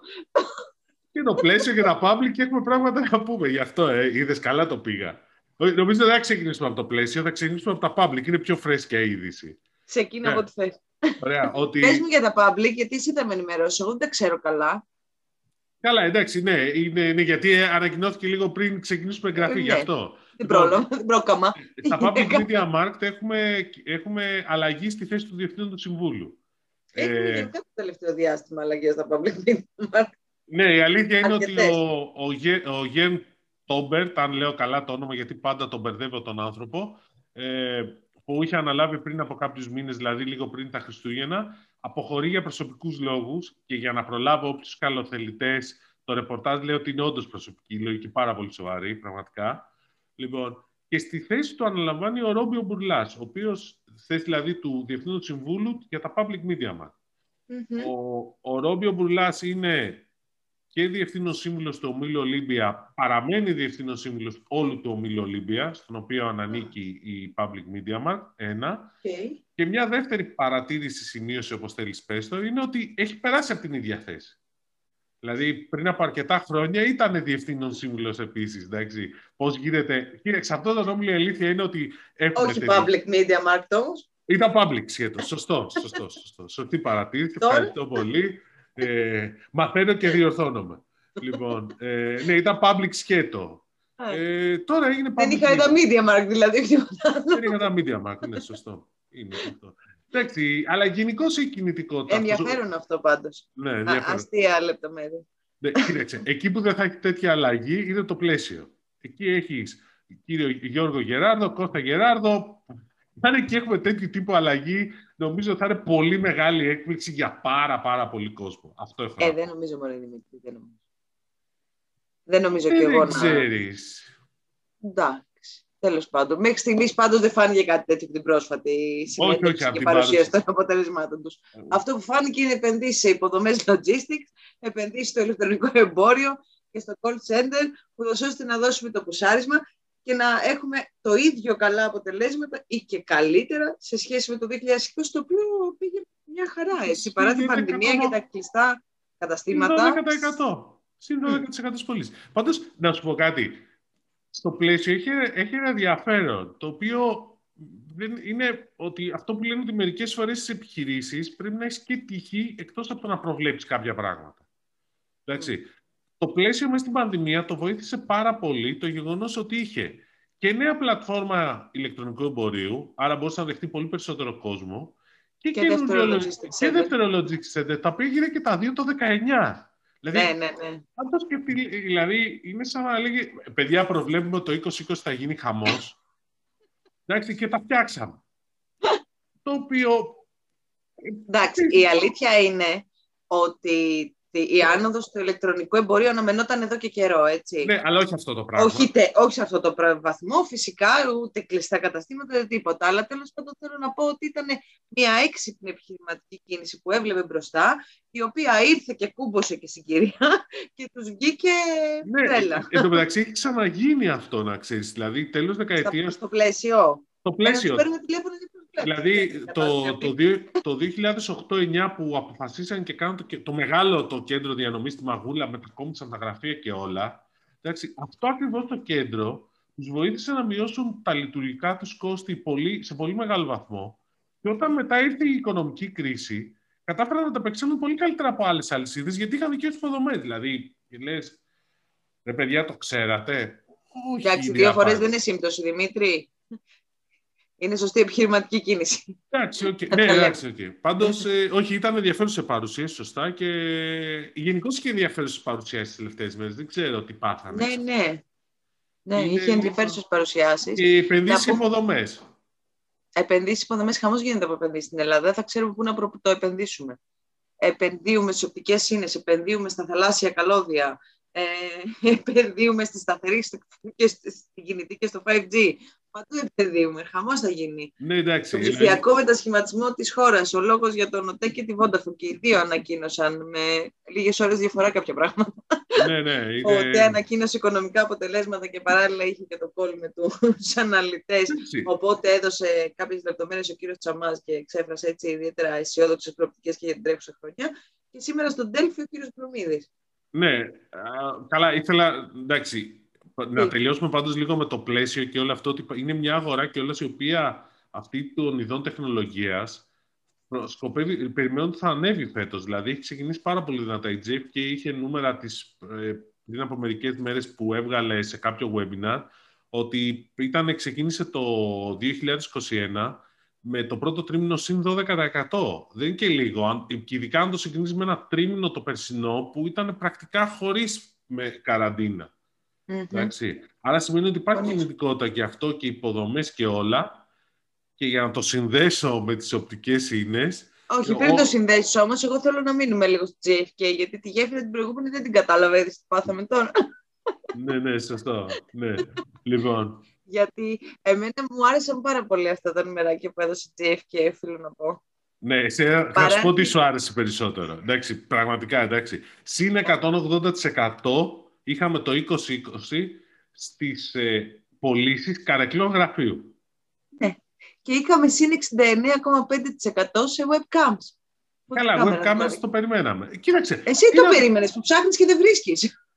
Και το πλαίσιο και τα public και έχουμε πράγματα να πούμε. Γι' αυτό, ε, είδες καλά το πήγα. Όχι, Νομίζω δεν θα ξεκινήσουμε από το πλαίσιο, θα ξεκινήσουμε από τα public. Είναι πιο φρέσκια η είδηση. Ξεκίνα Ναι. από ό,τι θες. Ωραία, ότι... Πες μου για τα public, γιατί εσύ θα με ενημερώσεις. Εγώ δεν τα ξέρω καλά. Καλά, εντάξει, ναι, είναι, είναι γιατί ε, ανακοινώθηκε λίγο πριν ξεκινήσουμε εγγραφή, Ε, γι' ναι. αυτό. Δεν Λοιπόν, πρόλαβα, δεν πρόκαμα. Στα Public Media Markt έχουμε, έχουμε αλλαγή στη θέση του Διευθύνοντο Συμβούλου. Έχουμε Ε, γενικά το τελευταίο διάστημα αλλαγές στα public media. Ναι, η αλήθεια είναι ότι Αρκετές. ο, ο, Γε- ο Γεν Τόμπερτ, αν λέω καλά το όνομα, γιατί πάντα τον μπερδεύω τον άνθρωπο, ε, που είχε αναλάβει πριν από κάποιους μήνες, δηλαδή λίγο πριν τα Χριστούγεννα, αποχωρεί για προσωπικούς λόγους και για να προλάβω όποιους καλοθελητές, το ρεπορτάζ λέει ότι είναι όντως προσωπική λογική, πάρα πολύ σοβαρή, πραγματικά. Λοιπόν, και στη θέση του αναλαμβάνει ο Ρόμπιο Μπουρλάς, ο οποίος θέση δηλαδή του Διευθύνοντο Συμβούλου για τα Public Media Markt. Μμμ. Ο, ο Ρόμπι Μπουρλάς είναι και διευθύνων σύμβουλος του Ομίλου Ολύμπια, παραμένει διευθύνων σύμβουλος όλου του Ομίλου Ολύμπια, στον οποίο ανήκει η Public Media Markt, ένα. Οκ. Και μια δεύτερη παρατήρηση, σημείωση, όπως θέλεις πες το, είναι ότι έχει περάσει από την ίδια θέση. Δηλαδή, πριν από αρκετά χρόνια ήταν διευθύνων σύμβουλος επίσης. Πώς γίνεται. Κοίταξε, αυτόν τον όμιλο η αλήθεια είναι ότι έχουν. Όχι Public media market όμως. Ήταν public σχέτο. Σωστό, σωστό, σωστό. Σωστή παρατήρηση. Ευχαριστώ πολύ. Ε, μαθαίνω και διορθώνομαι. λοιπόν, ε, ναι, ήταν public σκέτο. Ε, τώρα έγινε Δεν είχα τα media mark, δηλαδή. Δεν είχα τα media mark, ναι, σωστό. Είναι αυτό. Εντάξει, αλλά γενικώ η κινητικότητα. Ενδιαφέρον αυτό πάντως. Ναι, ενδιαφέρον. Αστεία λεπτομέρεια. Ναι, κοίταξε, εκεί που δεν θα έχει τέτοια αλλαγή είναι το πλαίσιο. Εκεί έχεις κύριο Γιώργο Γεράρδο, Κώστα Γεράρδο. Αν εκεί έχουμε τέτοιο τύπο αλλαγή, νομίζω θα είναι πολύ μεγάλη έκπληξη για πάρα πάρα πολύ κόσμο. Αυτό έχω. Ε, δεν νομίζω μόνο Δημήτρη. Δεν νομίζω, δεν νομίζω και εγώ να... ξέρεις. Εντάξει. Τέλος πάντων. Μέχρι στιγμής πάντως δεν φάνηκε κάτι τέτοιο από την πρόσφατη συμμετοχή και παρουσίαση των αποτελεσμάτων τους. Ε. Αυτό που φάνηκε είναι επενδύσεις σε υποδομές logistics, επενδύσεις στο ηλεκτρονικό εμπόριο και στο call center, που ώστε να δώσουμε το πουσάρισμα και να έχουμε το ίδιο καλά αποτελέσματα ή και καλύτερα σε σχέση με το 2020, το οποίο πήγε μια χαρά, έτσι, παρά την πανδημία και τα κλειστά καταστήματα. 12%. Συν 12% της πωλής. Πάντως, να σου πω κάτι. Στο πλαίσιο έχει, έχει ένα ενδιαφέρον, το οποίο δεν είναι ότι αυτό που λένε ότι μερικές φορές στις επιχειρήσεις πρέπει να έχεις και τυχή εκτός από το να προβλέψεις κάποια πράγματα. Εντάξει. Το πλαίσιο μέσα στην πανδημία το βοήθησε πάρα πολύ το γεγονός ότι είχε και νέα πλατφόρμα ηλεκτρονικού εμπορίου, άρα μπορούσε να δεχτεί πολύ περισσότερο κόσμο, και, και, δεύτερο logistics center, τα οποία έγινε και τα δύο το 19. Δηλαδή, ναι, ναι, ναι. Αν το σκεφτεί, δηλαδή, είναι σαν να λέγει, παιδιά, προβλέπουμε το 2020 θα γίνει χαμός. Εντάξει, και τα φτιάξαμε. το οποίο... Εντάξει, η αλήθεια είναι ότι η άνοδος στο ηλεκτρονικό εμπορίο αναμενόταν εδώ και καιρό, έτσι. Ναι, αλλά όχι αυτό το πράγμα. Όχι, όχι σε αυτό το βαθμό, φυσικά, ούτε κλειστά καταστήματα, ούτε τίποτα. Αλλά τέλος πάντων θέλω να πω ότι ήταν μια έξυπνη επιχειρηματική κίνηση που έβλεπε μπροστά, η οποία ήρθε και κούμποσε και συγκυρία και τους βγήκε ναι, τρέλα. Εν τω μεταξύ έχει ξαναγίνει αυτό, να ξέρεις. Δηλαδή, τέλος δεκαετίας. Στο πλαίσιο. Το πλαίσιο. τηλέφωνο Δηλαδή το, το, το 2008-2009 που αποφασίσαν και κάνουν το, το μεγάλο το κέντρο διανομής στη Μαγούλα, μετακόμισαν τα γραφεία και όλα, εντάξει, αυτό ακριβώς το κέντρο τους βοήθησε να μειώσουν τα λειτουργικά τους κόστη πολύ, σε πολύ μεγάλο βαθμό. Και όταν μετά ήρθε η οικονομική κρίση, κατάφεραν να τα παίξουν πολύ καλύτερα από άλλες αλυσίδες, γιατί είχαν δικέ υποδομέ. Δηλαδή, λες, ρε παιδιά, το ξέρατε. Όχι. Εντάξει, δύο φορές δεν είναι σύμπτωση, Δημήτρη. Είναι σωστή επιχειρηματική κίνηση. Εντάξει, okay. ναι, εντάξει, okay. Πάντως, ε, όχι, ήταν ενδιαφέρουσε παρουσίαση, σωστά. Και γενικώς και ενδιαφέρουσε παρουσιάσεις τις τελευταίες μέρες. Δεν ξέρω τι πάθανε. Ναι, ναι. Ναι, Είναι... είχε ενδιαφέρουσε παρουσιάσεις. Και επενδύσεις υποδομές. Επενδύσεις υποδομές, χαμός γίνεται από επενδύσεις στην Ελλάδα. Δεν θα ξέρουμε πού να το επενδύσουμε. Επενδύουμε στι οπτικές ίνε, επενδύουμε στα θαλάσσια καλώδια, ε, επενδύουμε στη σταθερή, και στη κινητή και στο 5G. Παντού επενδύουμε. Χαμός θα γίνει. Ναι, εντάξει. Το ψηφιακό μετασχηματισμό της χώρας. Ο λόγος για τον ΟΤΕ και τη Vodafone και οι δύο ανακοίνωσαν με λίγες ώρες διαφορά κάποια πράγματα. Ναι, ναι. Είναι... Ο ΟΤΕ ανακοίνωσε οικονομικά αποτελέσματα και παράλληλα είχε και το κόλλη με τους αναλυτές. Οπότε έδωσε κάποιες λεπτομέρειες ο κύριος Τσαμάς και εξέφρασε έτσι ιδιαίτερα αισιόδοξες προοπτικές και για την τρέχουσα χρονιά. Και σήμερα στον Τέλφι ο κύριος Προμίδη. Ναι, καλά, ήθελα, εντάξει, να τελειώσουμε πάντως λίγο με το πλαίσιο και όλο αυτό, ότι είναι μια αγορά και όλα η οποία αυτή των ειδών τεχνολογίας σκοπεύει, περιμένω ότι θα ανέβει φέτος. Δηλαδή, έχει ξεκινήσει πάρα πολύ δυνατά η JF και είχε νούμερα της, ε, πριν από μερικές μέρες που έβγαλε σε κάποιο webinar, ότι ήταν, ξεκίνησε το 2021 με το πρώτο τρίμηνο συν 12%. Δεν είναι και λίγο. Και ειδικά αν το συγκρίνεις με ένα τρίμηνο το περσινό που ήταν πρακτικά χωρίς με καραντίνα. Mm-hmm. Άρα σημαίνει ότι υπάρχει κινητικότητα και αυτό και υποδομές και όλα. Και για να το συνδέσω με τις οπτικές ίνες... Όχι, πριν ο... το συνδέσεις όμως, εγώ θέλω να μείνουμε λίγο στη JFK, γιατί τη γέφυρα την προηγούμενη δεν την κατάλαβα, είδες τι πάθαμε τώρα. ναι, ναι, σωστό. Ναι. λοιπόν, γιατί εμένα μου άρεσαν πάρα πολύ αυτά τα νούμεράκια που έδωσε η JFK, θέλω να πω. Ναι, σε, Παρά... θα σου πω τι σου άρεσε περισσότερο. Εντάξει, πραγματικά, εντάξει. Συν 180% είχαμε το 2020 στις ε, πωλήσεις καρεκλών γραφείου. Ναι. Και είχαμε συν 69,5% σε webcams. Καλά, webcams δηλαδή. το περιμέναμε. Κοίταξε. Εσύ το περίμενες που ψάχνεις και δεν βρίσκεις.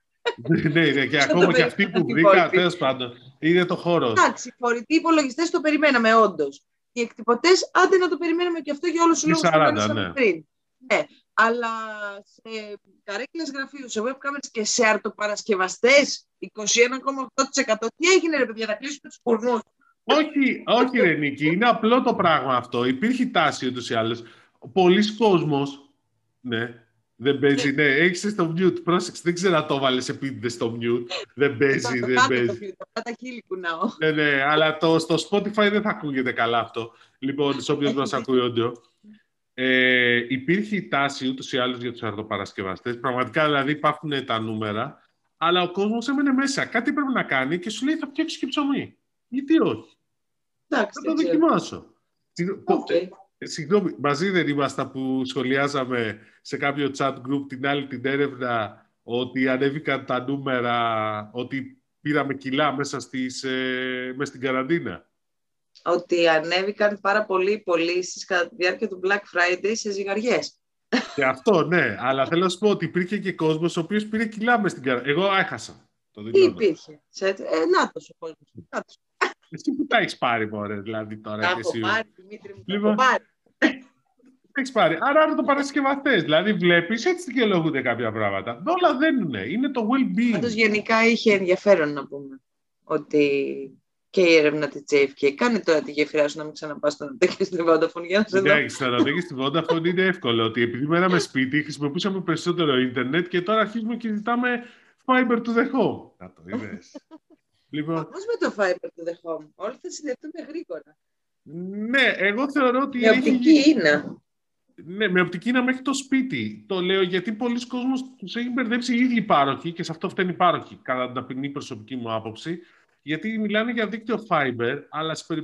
ναι, ναι, και ακόμα και αυτοί που βρήκα, τέλος πάντων, είναι το χώρος. Εντάξει, φορητοί υπολογιστές το περιμέναμε όντως. οι εκτυπωτές, άντε να το περιμένουμε και αυτό για όλους τους λόγους που ναι. πριν. Ναι, αλλά σε καρέκλες γραφείου, σε web cameras και σε αρτοπαρασκευαστές 21,8%. Τι έγινε, ρε παιδιά, να κλείσουμε τους κουρνού. όχι, όχι, ρε Νίκη, είναι απλό το πράγμα αυτό. Υπήρχε τάση ούτως ή άλλως. Πολλοί κόσμος, ναι, δεν παίζει, ναι, έχεις στο mute. Πρόσεξε, δεν ξέρω αν το βάλε επίτηδες στο mute. Δεν παίζει, δεν παίζει. Τα χείλη κουνάω. Ναι, ναι, αλλά το, στο Spotify δεν θα ακούγεται καλά αυτό. Λοιπόν, σε όποιον μας ακούει όντιο. Ε, υπήρχε η τάση ούτως ή άλλως για τους αρτοπαρασκευαστές. Πραγματικά δηλαδή υπάρχουν τα νούμερα. Αλλά ο κόσμος έμενε μέσα. Κάτι πρέπει να κάνει και σου λέει θα φτιάξεις και ψωμί. Γιατί όχι. Εντάξει, θα το δοκιμάσω. Okay. Συγγνώμη, μαζί δεν ήμασταν που σχολιάζαμε σε κάποιο chat group την άλλη την έρευνα ότι ανέβηκαν τα νούμερα, ότι πήραμε κιλά μέσα, στις, ε, μέσα στην καραντίνα. Ότι ανέβηκαν πάρα πολλοί πωλήσεις κατά τη διάρκεια του Black Friday σε ζυγαριές. Και αυτό, ναι. Αλλά θέλω να σου πω ότι υπήρχε και κόσμος ο οποίος πήρε κιλά μέσα στην καραντίνα. Εγώ έχασα. Το Τι υπήρχε. Σε... Ε, νάτος ο κόσμο. Εσύ που τα έχεις πάρει, μωρέ, δηλαδή τώρα. Τα έχω πάρει, Δημήτρη μου, λοιπόν, τα έχω πάρει. Έχεις πάρει. Άρα είναι το παρασκευαστές. Δηλαδή, βλέπεις, έτσι δικαιολογούνται κάποια πράγματα. Όλα δεν είναι. Είναι το well-being. Πάντως, γενικά είχε ενδιαφέρον να πούμε ότι και η έρευνα της JFK κάνει τώρα τη γέφυρά σου να μην ξαναπάς στο Νοτέκη στην Vodafone. Για να σε δω. Εντάξει, στο Νοτέκη στην Vodafone είναι εύκολο. Ότι επειδή μέναμε σπίτι, χρησιμοποιούσαμε περισσότερο Ιντερνετ και τώρα αρχίζουμε και ζητάμε fiber to the home. Να το είδε. Λοιπόν... Πώς με το fiber to the home, όλοι θα συνδεθούμε γρήγορα. Ναι, εγώ θεωρώ ότι. Με οπτική είναι. Ναι, με οπτική είναι μέχρι το σπίτι. Το λέω γιατί πολλοί κόσμοι τους έχει μπερδέψει οι ίδιοι πάροχοι και σε αυτό φταίνει πάροχοι, κατά την ταπεινή προσωπική μου άποψη. Γιατί μιλάνε για δίκτυο fiber, αλλά στι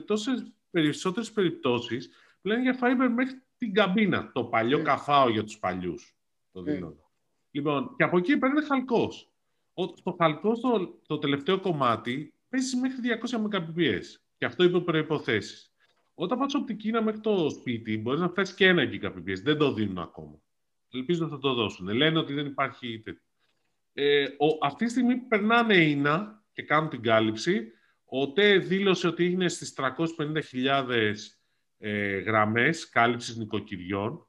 περισσότερες περιπτώσεις μιλάνε για fiber μέχρι την καμπίνα. Το παλιό mm. καφάο για τους παλιούς. Το Mm. Λοιπόν, και από εκεί παίρνει χαλκός. Το χαλκό, στο, το τελευταίο κομμάτι, παίζει μέχρι 200 Mbps. Και αυτό υπό προποθέσει. Όταν πας οπτική είναι μέχρι το σπίτι, μπορείς να φτάσει και ένα Gbps. Δεν το δίνουν ακόμα. Ελπίζω να θα το δώσουν. Λένε ότι δεν υπάρχει τέτοιο. Ε, ο, αυτή τη στιγμή περνάνε ίνα και κάνουν την κάλυψη. Ο ΤΕ δήλωσε ότι είναι στις 350.000 ε, γραμμές κάλυψης νοικοκυριών.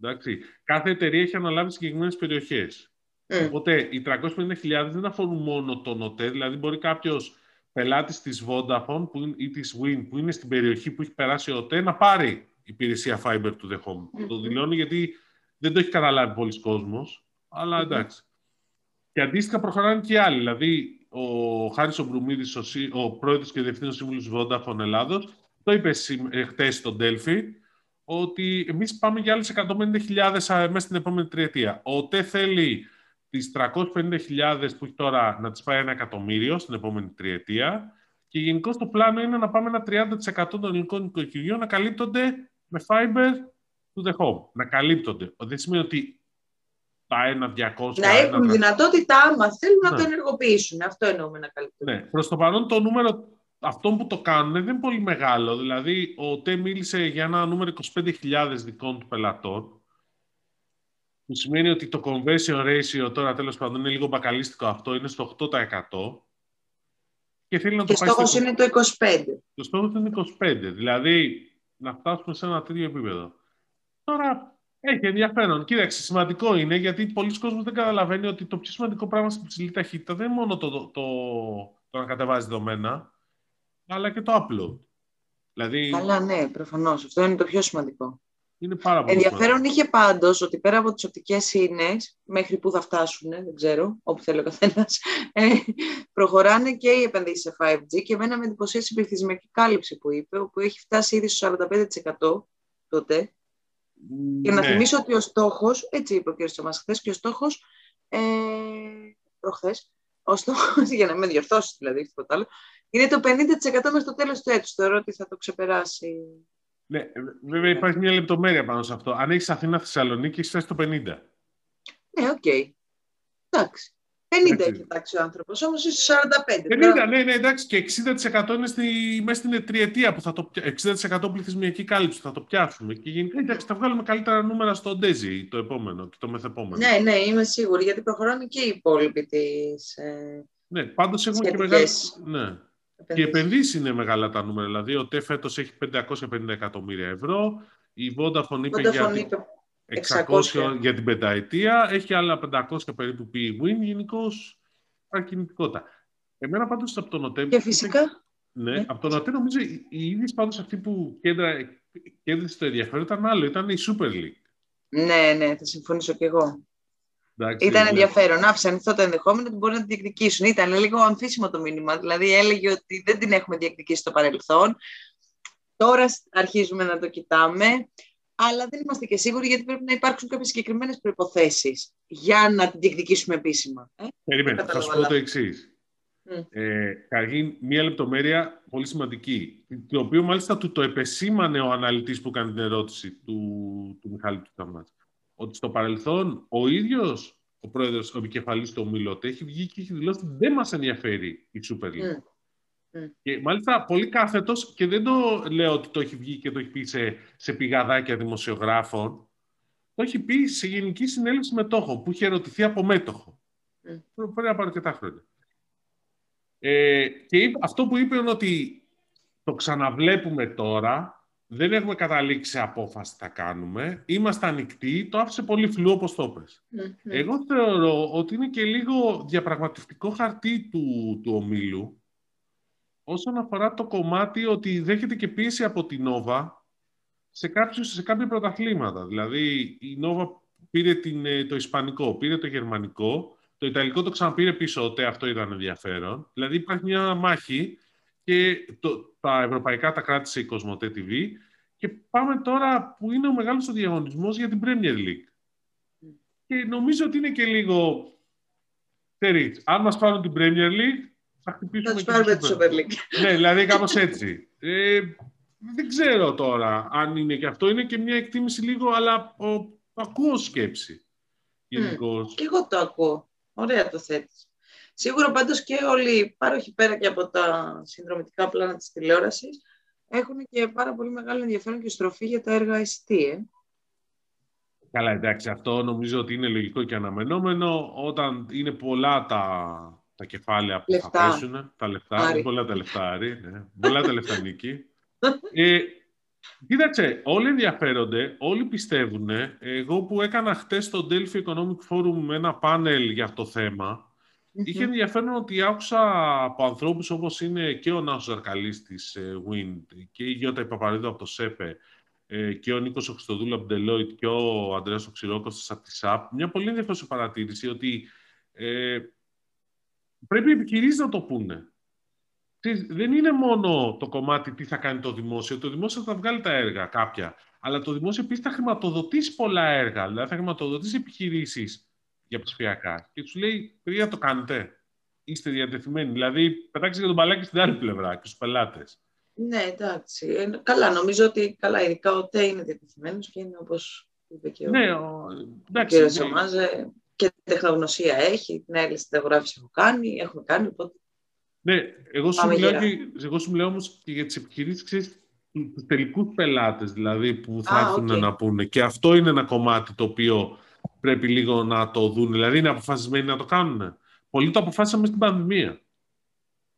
Εντάξει. Κάθε εταιρεία έχει αναλάβει συγκεκριμένες περιοχές. Mm. Οπότε οι 350.000 δεν αφορούν μόνο τον ΟΤΕ, δηλαδή μπορεί κάποιος πελάτης της Vodafone που, ή της Win που είναι στην περιοχή που έχει περάσει ο ΤΕ να πάρει υπηρεσία Fiber to the Home. Το δηλώνει γιατί δεν το έχει καταλάβει πολλοί κόσμος, αλλά εντάξει. Και αντίστοιχα προχωράνε και άλλοι. Δηλαδή, ο Χάρης Ομπρουμίδης, ο, ο πρόεδρος και διευθύνος σύμβουλος Vodafone Ελλάδος, το είπε ε, χτες στον Delphi, ότι εμείς πάμε για άλλες 150.000 μέσα στην επόμενη τριετία. Ο ΤΕ θέλει τις 350.000 που έχει τώρα να τις πάει ένα εκατομμύριο στην επόμενη τριετία και γενικώ το πλάνο είναι να πάμε ένα 30% των ελληνικών οικοκυριών να καλύπτονται με fiber to the home. Να καλύπτονται. Δεν σημαίνει ότι τα ένα 200... Να έχουν δυνατότητα άμα θέλουν να το ναι. ενεργοποιήσουν. Αυτό εννοούμε να καλύπτονται. Ναι. Προς το παρόν το νούμερο αυτό που το κάνουν δεν είναι πολύ μεγάλο. Δηλαδή, ο ΤΕ μίλησε για ένα νούμερο 25.000 δικών του πελατών που σημαίνει ότι το conversion ratio τώρα τέλος πάντων είναι λίγο μπακαλίστικο αυτό, είναι στο 8%. Και θέλει να και το στόχος είναι το 25%. Το στόχος είναι 25%, δηλαδή να φτάσουμε σε ένα τέτοιο επίπεδο. Τώρα έχει ενδιαφέρον. Κοίταξε, σημαντικό είναι γιατί πολλοί κόσμοι δεν καταλαβαίνει ότι το πιο σημαντικό πράγμα στην ψηλή ταχύτητα δεν είναι μόνο το, το, το, να κατεβάζει δεδομένα, αλλά και το upload. Δηλαδή... Καλά, ναι, προφανώς. Αυτό είναι το πιο σημαντικό. Είναι πάρα πολύ Ενδιαφέρον είχε πάντως ότι πέρα από τις οπτικές ίνε, μέχρι που θα φτάσουν, δεν ξέρω, όπου θέλει ο καθένας, ε, προχωράνε και οι επενδύσεις σε 5G και εμένα με εντυπωσίασε η πληθυσμιακή κάλυψη που είπε, όπου έχει φτάσει ήδη στο 45% τότε. Και να ναι. θυμίσω ότι ο στόχος, έτσι είπε ο κ. Τσαμάζ χθες, και ο στόχος. Ε, προχθές, ο στόχος, για να με διορθώσεις δηλαδή, τίποτα άλλο, είναι το 50% μέχρι το τέλος του έτους. Θεωρώ ότι θα το ξεπεράσει ναι, βέβαια υπάρχει μια λεπτομέρεια πάνω σε αυτό. Αν έχεις Αθήνα Θεσσαλονίκη, είσαι στο 50. Ναι, OK. Okay. Εντάξει. 50 έχει φτάξει ο άνθρωπος, όμως είσαι στο 45. 50, ναι, ναι, εντάξει. Και 60% είναι στη, μέσα στην τριετία που θα το 60% πληθυσμιακή κάλυψη θα το πιάσουμε. Και γενικά εντάξει, θα βγάλουμε καλύτερα νούμερα στο Ντέζι το επόμενο και το μεθεπόμενο. Ναι, ναι, είμαι σίγουρη γιατί προχωράνε και οι υπόλοιποι της. Ε, ναι, πάντως έχουμε και μεγάλη. Ναι. Και επενδύσεις είναι μεγάλα τα νούμερα. Δηλαδή, ο ΤΕ φέτος έχει 550 εκατομμύρια ευρώ. Η Vodafone είπε για, είπε 600 600. για την πενταετία. Έχει άλλα 500 περίπου PE-Win. Γενικώς κινητικότητα. Εμένα πάντως από τον ΟΤΕ... Και φυσικά, Ναι, Ναι. από τον ΟΤΕ νομίζω οι οι ίδιες πάντως αυτοί που κέντρα, κέντρισε το ενδιαφέρον ήταν άλλο. Ήταν η Super League. ναι, ναι, θα συμφωνήσω κι εγώ. Εντάξει, Ήταν ναι. ενδιαφέρον. Άφησε ανοιχτό το ενδεχόμενο ότι μπορεί να την διεκδικήσουν. Ήταν λίγο αμφίσιμο το μήνυμα. Δηλαδή έλεγε ότι δεν την έχουμε διεκδικήσει στο παρελθόν. Τώρα αρχίζουμε να το κοιτάμε. Αλλά δεν είμαστε και σίγουροι γιατί πρέπει να υπάρξουν κάποιες συγκεκριμένες προϋποθέσεις για να την διεκδικήσουμε επίσημα. Ε; Περίμενε, θα σου πω Κατάλαβα το εξής. Μμ. Ε, Καταρχήν, μία λεπτομέρεια πολύ σημαντική, το οποίο μάλιστα του το επεσήμανε ο αναλυτής που κάνει την ερώτηση του, του Μιχάλη του Καμάτς. Ότι στο παρελθόν ο ίδιος ο πρόεδρος, ο επικεφαλής του Ομιλώτη, έχει βγει και έχει δηλώσει ότι δεν μας ενδιαφέρει η Super League. Μμ. Μμ. Και μάλιστα πολύ κάθετος και δεν το λέω ότι το έχει βγει και το έχει πει σε, σε πηγαδάκια δημοσιογράφων. Το έχει πει σε Γενική Συνέλευση Μετόχων που είχε ερωτηθεί από μέτοχο. Μμ. Προ- Πριν από αρκετά χρόνια. Ε, και είπε- αυτό που είπε είναι ότι το ξαναβλέπουμε τώρα, δεν έχουμε καταλήξει σε απόφαση τι θα κάνουμε, είμαστε ανοιχτοί, το άφησε πολύ φλού όπως το είπες. Μμ. Μμ. Εγώ θεωρώ ότι είναι και λίγο διαπραγματευτικό χαρτί του, του ομίλου όσον αφορά το κομμάτι ότι δέχεται και πίεση από την Νόβα σε, κάποιους, σε κάποια πρωταθλήματα. Δηλαδή η Νόβα πήρε την, ε, το Ισπανικό, πήρε το Γερμανικό, το Ιταλικό το ξαναπήρε πίσω, ότι αυτό ήταν ενδιαφέρον. Δηλαδή υπάρχει μια μάχη και το, τα ευρωπαϊκά τα κράτησε η Κοσμοτέ TV και πάμε τώρα που είναι ο μεγάλος ο διαγωνισμός για την Premier League. Και νομίζω ότι είναι και λίγο. Ξέρεις, αν μας πάρουν την Premier League, θα χτυπήσουμε Θα τους και πάρουμε την τη Super. Super League. Ναι, δηλαδή κάπως έτσι. Ε, δεν ξέρω τώρα αν είναι και αυτό. Είναι και μια εκτίμηση λίγο, αλλά ο, ακούω σκέψη. Γενικώς. Και εγώ το ακούω. Ωραία το θέτεις. Σίγουρα πάντως και όλοι οι πάροχοι πέρα και από τα συνδρομητικά πλάνα της τηλεόρασης έχουν και πάρα πολύ μεγάλο ενδιαφέρον και στροφή για τα έργα ICT. Ε. Καλά, εντάξει, αυτό νομίζω ότι είναι λογικό και αναμενόμενο. Όταν είναι πολλά τα, τα κεφάλαια που Λεφτά. θα πέσουν, τα λεφτά, Άρη. είναι πολλά τα λεφτά, Άρη, ναι. πολλά τα λεφτά νίκη. Ε, κοίταξε, όλοι ενδιαφέρονται, όλοι πιστεύουν. Εγώ που έκανα χτες στο Delphi Economic Forum ένα πάνελ για αυτό το θέμα, Είχε ενδιαφέρον ότι άκουσα από ανθρώπους όπως είναι και ο Νάσος Ζαρκαλής της ε, WIND και η Γιώτα Παπαρίδου από το ΣΕΠΕ ε, και ο Νίκος Οξτοδούλου από την Deloitte και ο Ανδρέας Οξυρόκος από τη ΣΑΠ μια πολύ ενδιαφέρουσα παρατήρηση ότι ε, πρέπει οι επιχειρήσεις να το πούνε. Ξέρεις, Δεν είναι μόνο το κομμάτι τι θα κάνει το δημόσιο. Το δημόσιο θα βγάλει τα έργα κάποια. Αλλά το δημόσιο επίσης θα χρηματοδοτήσει πολλά έργα. Δηλαδή θα χρηματοδοτήσει επιχειρήσεις για ψηφιακά. Και τους λέει, παιδιά, το κάνετε. Είστε διατεθειμένοι. Δηλαδή, πετάξτε και τον μπαλάκι στην άλλη πλευρά και στους πελάτες. Ναι, εντάξει. Ε, καλά, νομίζω ότι καλά, ειδικά ο ΤΕ είναι διατεθειμένος και είναι όπως είπε και ο, Ναι, ο, ο εντάξει. κύριος ναι. Σαμάζε και τεχνογνωσία έχει, την άλλη στεγράφηση έχω κάνει, έχουμε κάνει, οπότε Ναι, εγώ σου Πάμε μιλάω, γερά. και, εγώ σου μιλάω όμως και για τις επιχειρήσεις, ξέρεις, τους τελικούς πελάτες, δηλαδή, που θα Α, έρθουν οκ. να πούνε. Και αυτό είναι ένα κομμάτι το οποίο πρέπει λίγο να το δουν. Δηλαδή, είναι αποφασισμένοι να το κάνουν. Πολλοί το αποφάσισαν μες στην πανδημία.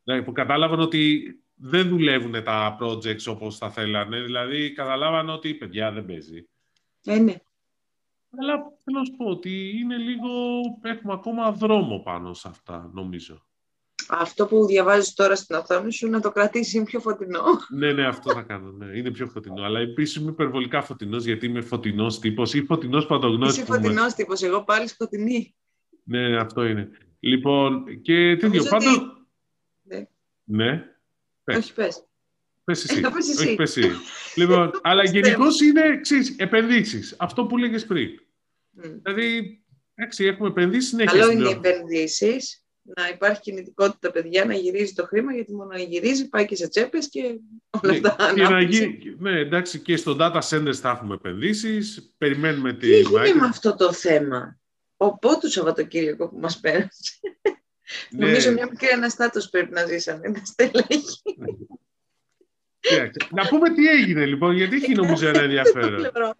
Δηλαδή, που κατάλαβαν ότι δεν δουλεύουν τα projects όπως θα θέλανε. Δηλαδή, καταλάβαν ότι, παιδιά, δεν παίζει. ε, ναι. Αλλά θέλω να σου πω ότι είναι λίγο... Έχουμε ακόμα δρόμο πάνω σε αυτά, νομίζω. Αυτό που διαβάζεις τώρα στην οθόνη σου να το κρατήσεις είναι πιο φωτεινό. Ναι, ναι, αυτό θα κάνω. Ναι. Είναι πιο φωτεινό. Αλλά επίσης είμαι υπερβολικά φωτεινός γιατί είμαι φωτεινός τύπος ή φωτεινός παντογνώση. Είσαι φωτεινός τύπος, εγώ πάλι σκοτεινή. Ναι, ναι, αυτό είναι. Λοιπόν, και τέτοιο. Νομίζω Πάντω. ότι- Ναι. Ναι, Πες. Όχι, πες. πες εσύ. Ε, πες εσύ. Όχι, πες εσύ. λοιπόν, αλλά Πιστεύω. γενικώς είναι εξή. Επενδύσεις. Αυτό που λέγες πριν. Μμ. Δηλαδή, εντάξει, έχουμε επενδύσεις συνέχεια. Καλό στην είναι οι πλευρά. επενδύσεις, να υπάρχει κινητικότητα, παιδιά, να γυρίζει το χρήμα, γιατί μόνο να γυρίζει πάει και σε τσέπες και όλα Ναι, αυτά. και να ανάπτυξη. γίνει, ναι, εντάξει, και στο data centers θα έχουμε επενδύσεις. Περιμένουμε τη Τι έγινε Microsoft. με αυτό το θέμα; Ο πότου Σαββατοκύριακο που μας πέρασε. Ναι. Νομίζω μια μικρή αναστάτωση πρέπει να ζήσαμε, τα στελέχη. Κοίταξε, Να πούμε τι έγινε λοιπόν, γιατί έχει νομίζω ένα ενδιαφέρον. Πλευρό.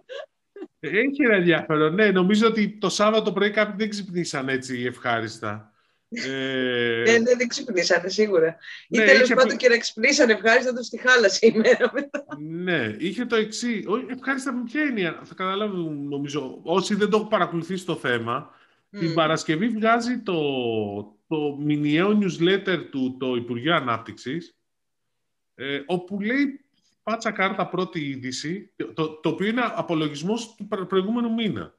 Έχει ένα ενδιαφέρον. Ναι, νομίζω ότι το Σάββατο πρωί κάποιοι δεν ξυπνήσαν έτσι ευχάριστα. Ε... Δεν, δεν ξυπνήσανε σίγουρα. Ναι, Ή τέλος είχε... πάντων και να ξυπνήσανε ευχάριστα τους στη χάλασε η μέρα μετά. Ναι, είχε το εξή. Ευχάριστα με ποια έννοια. Θα καταλάβουν νομίζω. Όσοι δεν το έχουν παρακολουθήσει το θέμα, mm. την Παρασκευή βγάζει το, το μηνιαίο newsletter του το Υπουργείο Ανάπτυξης, ε, όπου λέει πάτσα κάρτα πρώτη είδηση, το, το οποίο είναι απολογισμός του προηγούμενου μήνα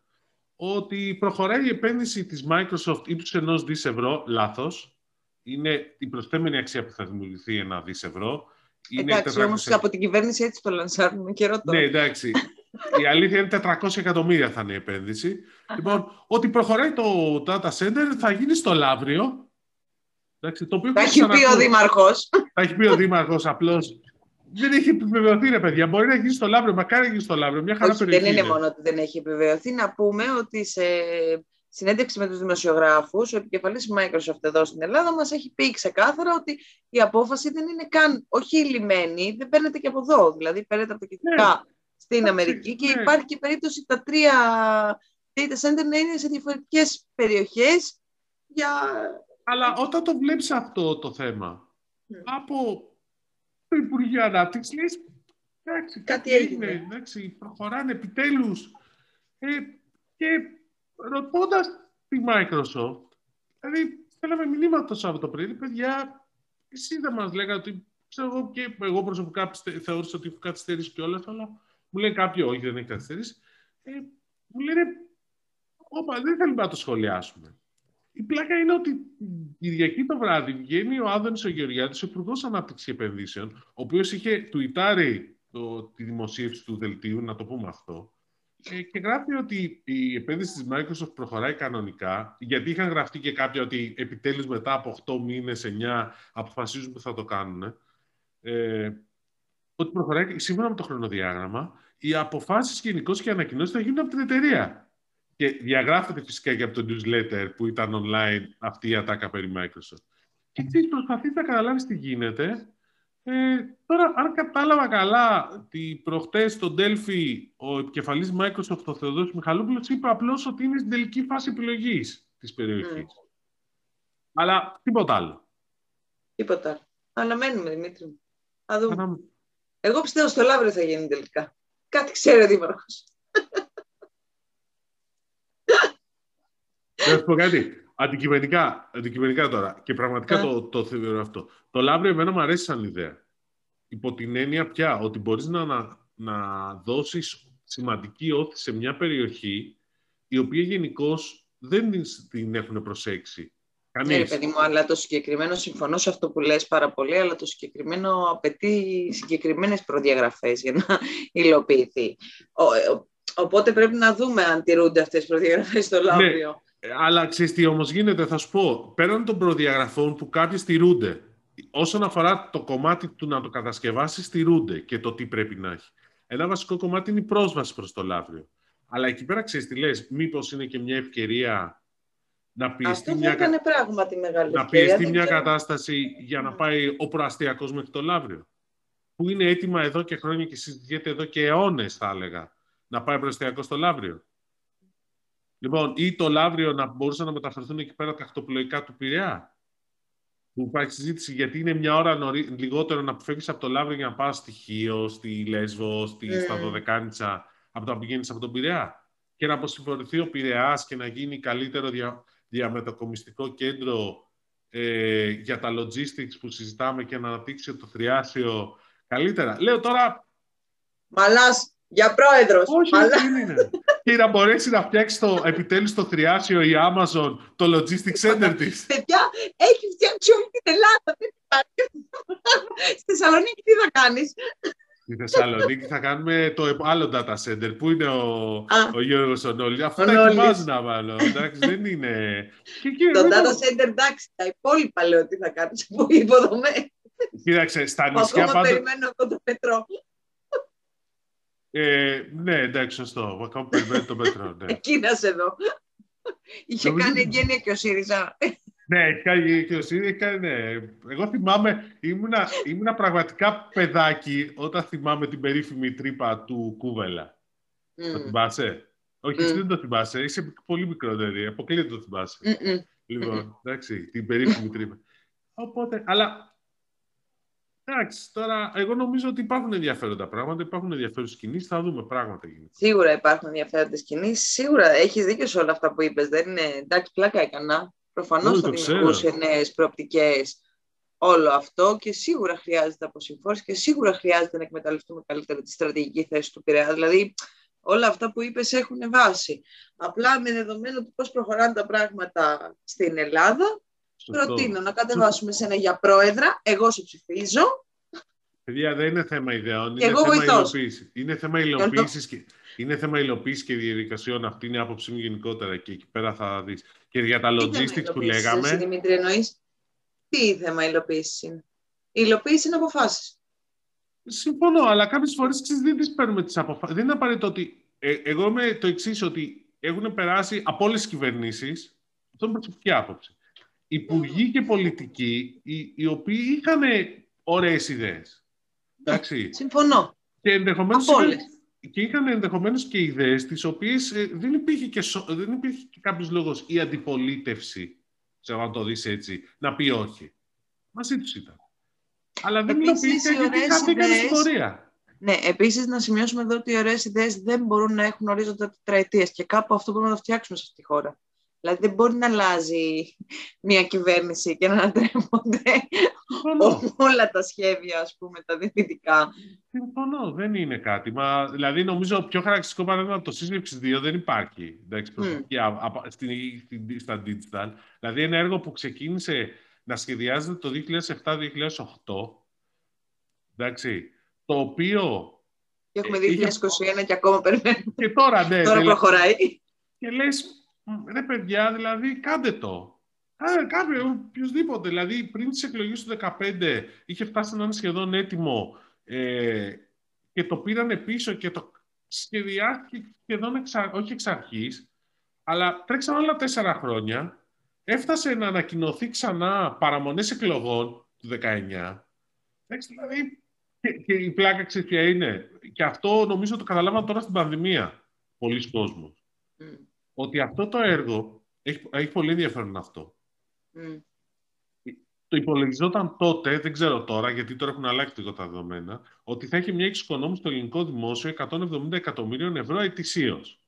ότι προχωράει η επένδυση της Microsoft ύψους ενός δις ευρώ, λάθος. Είναι η προσθέμενη αξία που θα δημιουργηθεί ένα δις ευρώ. Είναι εντάξει, 400... όμως από την κυβέρνηση έτσι το λανσάρουμε και ρωτώ. Ναι, εντάξει. η αλήθεια είναι 400 εκατομμύρια θα είναι η επένδυση. λοιπόν, ότι προχωράει το data center θα γίνει στο Λαύριο. Εντάξει, το οποίο θα έχει πει ο Δήμαρχος. Θα έχει πει ο Δήμαρχος απλώς δεν έχει επιβεβαιωθεί, ρε παιδιά. Μπορεί να γίνει στο Λαύριο, μακάρι να γίνει στο Λαύριο. Μια χαρά Όχι, δεν είναι μόνο ότι δεν έχει επιβεβαιωθεί. Να πούμε ότι σε συνέντευξη με τους δημοσιογράφους, ο επικεφαλής Microsoft εδώ στην Ελλάδα μας έχει πει ξεκάθαρα ότι η απόφαση δεν είναι καν, όχι λιμένη, δεν παίρνεται και από εδώ. Δηλαδή παίρνεται από τα κεντρικά ναι. στην Αμερική και ναι. υπάρχει και περίπτωση τα τρία data center να είναι σε διαφορετικές περιοχές για... Αλλά όταν το βλέπεις αυτό το θέμα, ναι. από το Υπουργείο Ανάπτυξης λέει εντάξει, κάτι έγινε, εντάξει, προχωράνε επιτέλους. Ε, και ρωτώντας τη Microsoft, δηλαδή θέλαμε μηνύματα το Σαββατοκύριακο, παιδιά, εσεί δεν μας λέγατε ότι ξέρω εγώ και εγώ προσωπικά θεώρησα ότι έχω καθυστερήσει κιόλα, αλλά μου λέει κάποιο, όχι, δεν έχει καθυστερήσει. Ε, μου λένε, όπα, δεν θέλουμε να το σχολιάσουμε. Η πλάκα είναι ότι την Κυριακή το βράδυ βγαίνει ο Άδωνης ο Γεωργιάδης, ο Υπουργός Ανάπτυξης Επενδύσεων, ο οποίος είχε τουιτάρει το, τη δημοσίευση του δελτίου, να το πούμε αυτό, ε, και γράφει ότι η επένδυση της Microsoft προχωράει κανονικά, γιατί είχαν γραφτεί και κάποια ότι επιτέλους μετά από 8 μήνες, 9, αποφασίζουν που θα το κάνουν. Ε, ότι προχωράει σύμφωνα με το χρονοδιάγραμμα, οι αποφάσεις γενικώς και οι ανακοινώσεις θα γίνουν από την εταιρεία. Και διαγράφεται φυσικά και από το newsletter που ήταν online αυτή η ατάκα περί Microsoft. Και έτσι προσπαθεί να καταλάβεις τι γίνεται. Ε, τώρα, αν κατάλαβα καλά, ότι προχτές στο Delphi ο επικεφαλής Microsoft, ο Θεοδόσης Μιχαλόπουλος, είπε απλώς ότι είναι στην τελική φάση επιλογής της περιοχής. Mm. Αλλά τίποτα άλλο. Τίποτα άλλο. Αναμένουμε, Δημήτρη μου. Εγώ πιστεύω στο Λαύριο θα γίνει τελικά. Κάτι ξέρει ο Δήμαρχος. Να σου πω κάτι. Αντικειμενικά, αντικειμενικά τώρα. Και πραγματικά το, το θεωρώ αυτό. Το Λαύριο εμένα μου αρέσει σαν ιδέα. Υπό την έννοια πια ότι μπορείς να, να, να δώσεις σημαντική όθηση σε μια περιοχή η οποία γενικώς δεν την έχουν προσέξει. Ναι, παιδί μου, αλλά το συγκεκριμένο, συμφωνώ σε αυτό που λες πάρα πολύ, αλλά το συγκεκριμένο απαιτεί συγκεκριμένες προδιαγραφές για να υλοποιηθεί. οπότε πρέπει να δούμε αν τηρούνται αυτές τις προδιαγραφές στο ναι, Λαύριο. Ε, αλλά ξέρεις τι όμως γίνεται, θα σου πω. Πέραν των προδιαγραφών που κάποιοι στηρούνται, όσον αφορά το κομμάτι του να το κατασκευάσεις, στηρούνται και το τι πρέπει να έχει. Ένα βασικό κομμάτι είναι η πρόσβαση προς το λαύριο. Αλλά εκεί πέρα ξέρεις τι λες, μήπως είναι και μια ευκαιρία να πιεστεί, μια... πράγματι μεγάλη να πιεστεί μια κατάσταση για να πάει ο προαστιακός μέχρι το λαύριο. Που είναι έτοιμα εδώ και χρόνια και συζητιέται εδώ και αιώνες, θα έλεγα, να πάει προαστιακός στο λαύριο. Λοιπόν, ή το Λαύριο να μπορούσαν να μεταφερθούν εκεί πέρα τα ακτοπλοϊκά του Πειραιά. Που υπάρχει συζήτηση γιατί είναι μια ώρα νωρί, λιγότερο να φεύγεις από το Λαύριο για να πας στη Χίο, στη Λέσβο, στη, mm. στα Δωδεκάνητσα, από το να πηγαίνει από τον Πειραιά. Και να αποσυμφορηθεί ο Πειραιά και να γίνει καλύτερο δια, διαμετακομιστικό κέντρο ε, για τα logistics που συζητάμε και να αναπτύξει το θριάσιο καλύτερα. Λέω τώρα... Μαλάς, για πρόεδρος. Όχι, δεν είναι και να μπορέσει να φτιάξει το επιτέλους το θριάσιο η Amazon, το logistics center της. Παιδιά, έχει φτιάξει όλη την Ελλάδα. Στη Θεσσαλονίκη τι θα κάνεις; Στη Θεσσαλονίκη θα κάνουμε το άλλο data center. Πού είναι ο, ο Γιώργος ο Νόλης. Αυτό τα ετοιμάζουν να βάλω. Εντάξει, δεν είναι... το data center, εντάξει, τα υπόλοιπα λέω τι θα κάνεις από υποδομές. Κοίταξε, στα νησιά πάντα... Ακόμα περιμένω από το μετρό. Ε, ναι, εντάξει, σωστό. Ακόμα περιμένει το μέτρο. Ναι. Εκείνας εδώ. Είχε κάνει εγγένεια και ο ΣΥΡΙΖΑ. Ναι, έχει κάνει και ο ΣΥΡΙΖΑ. Ναι. Εγώ θυμάμαι, ήμουνα, ήμουνα πραγματικά παιδάκι όταν θυμάμαι την περίφημη τρύπα του Κούβελα. Mm. Το θυμάσαι; Όχι, mm. εσύ δεν το θυμάσαι. Είσαι πολύ μικρότερη. Αποκλείεται το θυμάσαι. Mm-mm. λοιπόν, εντάξει, την περίφημη τρύπα. Οπότε, αλλά Εντάξει, τώρα εγώ νομίζω ότι υπάρχουν ενδιαφέροντα πράγματα, υπάρχουν ενδιαφέροντε κινήσεις, θα δούμε πράγματα γίνεται. Σίγουρα υπάρχουν ενδιαφέροντες κινήσεις. Σίγουρα έχεις δίκιο σε όλα αυτά που είπες. Δεν είναι. Εντάξει, πλάκα έκανα. Προφανώς θα δημιουργούσε νέες προοπτικές όλο αυτό και σίγουρα χρειάζεται αποσυμφόρηση και σίγουρα χρειάζεται να εκμεταλλευτούμε καλύτερα τη στρατηγική θέση του Πειραιά. Δηλαδή, όλα αυτά που είπες έχουν βάση. Απλά με δεδομένο του πώς προχωράνε τα πράγματα στην Ελλάδα, Προτείνω να κατεβάσουμε σένα για πρόεδρα. Εγώ σε ψηφίζω. Παιδιά, δεν είναι θέμα ιδεών. Είναι θέμα υλοποίησης. Είναι θέμα υλοποίησης και, είναι θέμα υλοποίησης και διαδικασιών. Αυτή είναι η άποψή μου γενικότερα και εκεί πέρα θα δεις. Και για τα logistics που λέγαμε. Εσύ, Δημήτρη, εννοείς, τι θέμα υλοποίησης είναι; Η υλοποίηση είναι αποφάσεις. Συμφωνώ, αλλά κάποιες φορές δεν τις παίρνουμε τις αποφάσει. Δεν είναι απαραίτητο ότι. Ε, εγώ είμαι το εξής, ότι έχουν περάσει από όλες τις κυβερνήσεις. Αυτό είναι προσωπική άποψη υπουργοί και πολιτικοί οι, οι οποίοι είχαν ωραίες ιδέες. Εντάξει. Συμφωνώ. Και ενδεχομένως είχαν, και είχαν ενδεχομένως και ιδέες τις οποίες ε, δεν υπήρχε και, δεν υπήρχε και κάποιος λόγος η αντιπολίτευση, ξέρω να το δεις έτσι, να πει όχι. Μαζί τους ήταν. Αλλά δεν υλοποιήθηκε γιατί χάθηκαν στην πορεία. Ναι, επίσης να σημειώσουμε εδώ ότι οι ωραίες ιδέες δεν μπορούν να έχουν ορίζοντα τετραετία και κάπου αυτό μπορούμε να το φτιάξουμε σε αυτή τη χώρα. Δηλαδή δεν μπορεί να αλλάζει μια κυβέρνηση και να ανατρέπονται όλα τα σχέδια, ας πούμε, τα δυνητικά. Συμφωνώ, δεν είναι κάτι. Μα, δηλαδή νομίζω πιο χαρακτηριστικό παράδειγμα από το σύσληψη 2 δεν υπάρχει εντάξει, mm. στα digital. Δηλαδή ένα έργο που ξεκίνησε να σχεδιάζεται το 2007-2008, εντάξει, το οποίο... Και έχουμε 2021 και ακόμα περιμένουμε. Και τώρα, ναι. τώρα προχωράει. Και λες, ρε παιδιά, δηλαδή κάντε το. Κάνε, κάνε οποιοδήποτε. Δηλαδή πριν τις εκλογές του 2015 είχε φτάσει να είναι σχεδόν έτοιμο ε, και το πήραν πίσω και το σχεδιάστηκε σχεδόν εξα, όχι εξ αρχής, αλλά τρέξαν όλα τέσσερα χρόνια. Έφτασε να ανακοινωθεί ξανά παραμονές εκλογών του 19. δηλαδή, και, και η πλάκα ξέρεις ποια είναι; Και αυτό νομίζω το καταλάβαν τώρα στην πανδημία. Πολλοί κόσμοι ότι αυτό το έργο έχει, έχει πολύ ενδιαφέρον αυτό. Mm. Το υπολογιζόταν τότε, δεν ξέρω τώρα, γιατί τώρα έχουν αλλάξει λίγο τα δεδομένα, ότι θα έχει μια εξοικονόμηση στο ελληνικό δημόσιο 170 εκατομμύριων ευρώ ετησίως.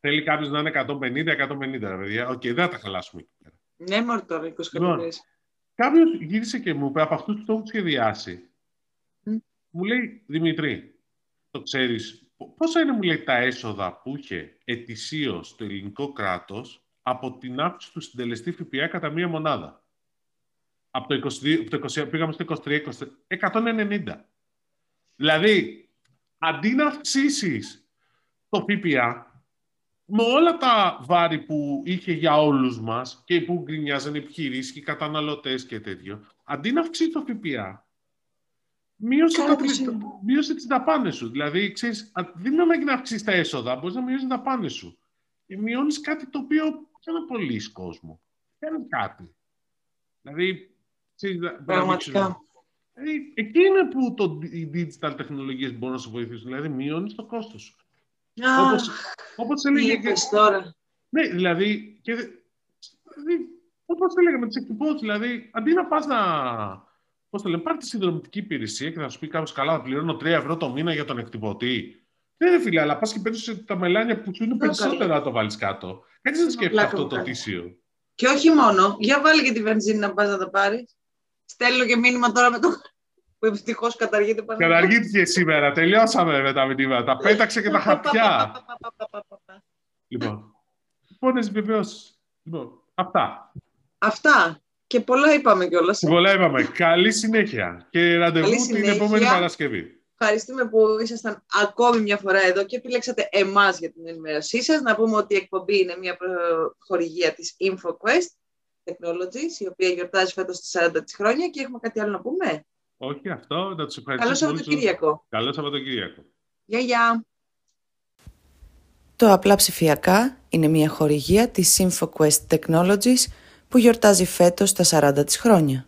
Θέλει κάποιος να είναι 150-150, παιδιά. OK, okay, δεν θα τα χαλάσουμε εκεί πέρα. Ναι, μόνο τώρα, 20 εκατομμύρια. Κάποιος γύρισε και μου είπε από αυτούς που το έχουν σχεδιάσει. Mm. Μου λέει, Δημήτρη, το ξέρεις Πόσα είναι, μου λέει, τα έσοδα που είχε ετησίως το ελληνικό κράτος από την αύξηση του συντελεστή ΦΠΑ κατά μία μονάδα; Από το 22, το 20, πήγαμε στο 23, 190. Δηλαδή, αντί να αυξήσεις το ΦΠΑ, με όλα τα βάρη που είχε για όλους μας και που γκρινιάζαν επιχειρήσεις και καταναλωτές και τέτοιο, αντί να αυξήσει το ΦΠΑ, μείωσε, τα, μείωσε τις δαπάνες σου. Δηλαδή, ξέρεις, δεν είναι ανάγκη να αυξήσεις τα έσοδα, μπορείς να μειώσεις τις δαπάνες σου. Και μειώνεις κάτι το οποίο δεν απολύει κόσμο. Δεν κάτι. Δηλαδή, ξέρεις, Πραγματικά. Δηλαδή, εκεί είναι που το, οι digital τεχνολογίες μπορούν να σου βοηθήσουν. Δηλαδή, μειώνεις το κόστος σου. Ah, όπως, όπως έλεγε... Και... τώρα. Ναι, δηλαδή, και, δηλαδή όπως έλεγα με τις εκτυπώσεις, δηλαδή, αντί να πας να Πώς το λένε, πάρει τη συνδρομητική υπηρεσία και θα σου πει κάποιος καλά, θα πληρώνω 3 ευρώ το μήνα για τον εκτυπωτή. Δεν είναι φίλε, αλλά πας και παίρνεις τα μελάνια που σου είναι περισσότερα να το βάλεις κάτω. Έτσι δεν σκέφτεται αυτό το τίσιο. Και όχι μόνο, για βάλει και τη βενζίνη να πας να τα πάρεις. Στέλνω και μήνυμα τώρα με το. που ευτυχώς καταργείται πάντα. Καταργήθηκε σήμερα. Τελειώσαμε με τα μηνύματα. Τα πέταξε και τα χαρτιά. λοιπόν. Λοιπόν, βεβαίως. Λοιπόν, αυτά. Αυτά. Και πολλά είπαμε κιόλας. Πολλά είπαμε. Καλή συνέχεια. Και ραντεβού την επόμενη Παρασκευή. Ευχαριστούμε που ήσασταν ακόμη μια φορά εδώ και επιλέξατε εμάς για την ενημέρωσή σας. Να πούμε ότι η εκπομπή είναι μια χορηγία της InfoQuest Technologies, η οποία γιορτάζει φέτος τις 40 της χρόνια και έχουμε κάτι άλλο να πούμε; Όχι, αυτό. Να τους ευχαριστήσουμε. Καλό Σαββατοκύριακο. Καλό Σαββατοκύριακο. Γεια, γεια. Το απλά ψηφιακά είναι μια χορηγία της InfoQuest Technologies που γιορτάζει φέτος τα 40 της χρόνια.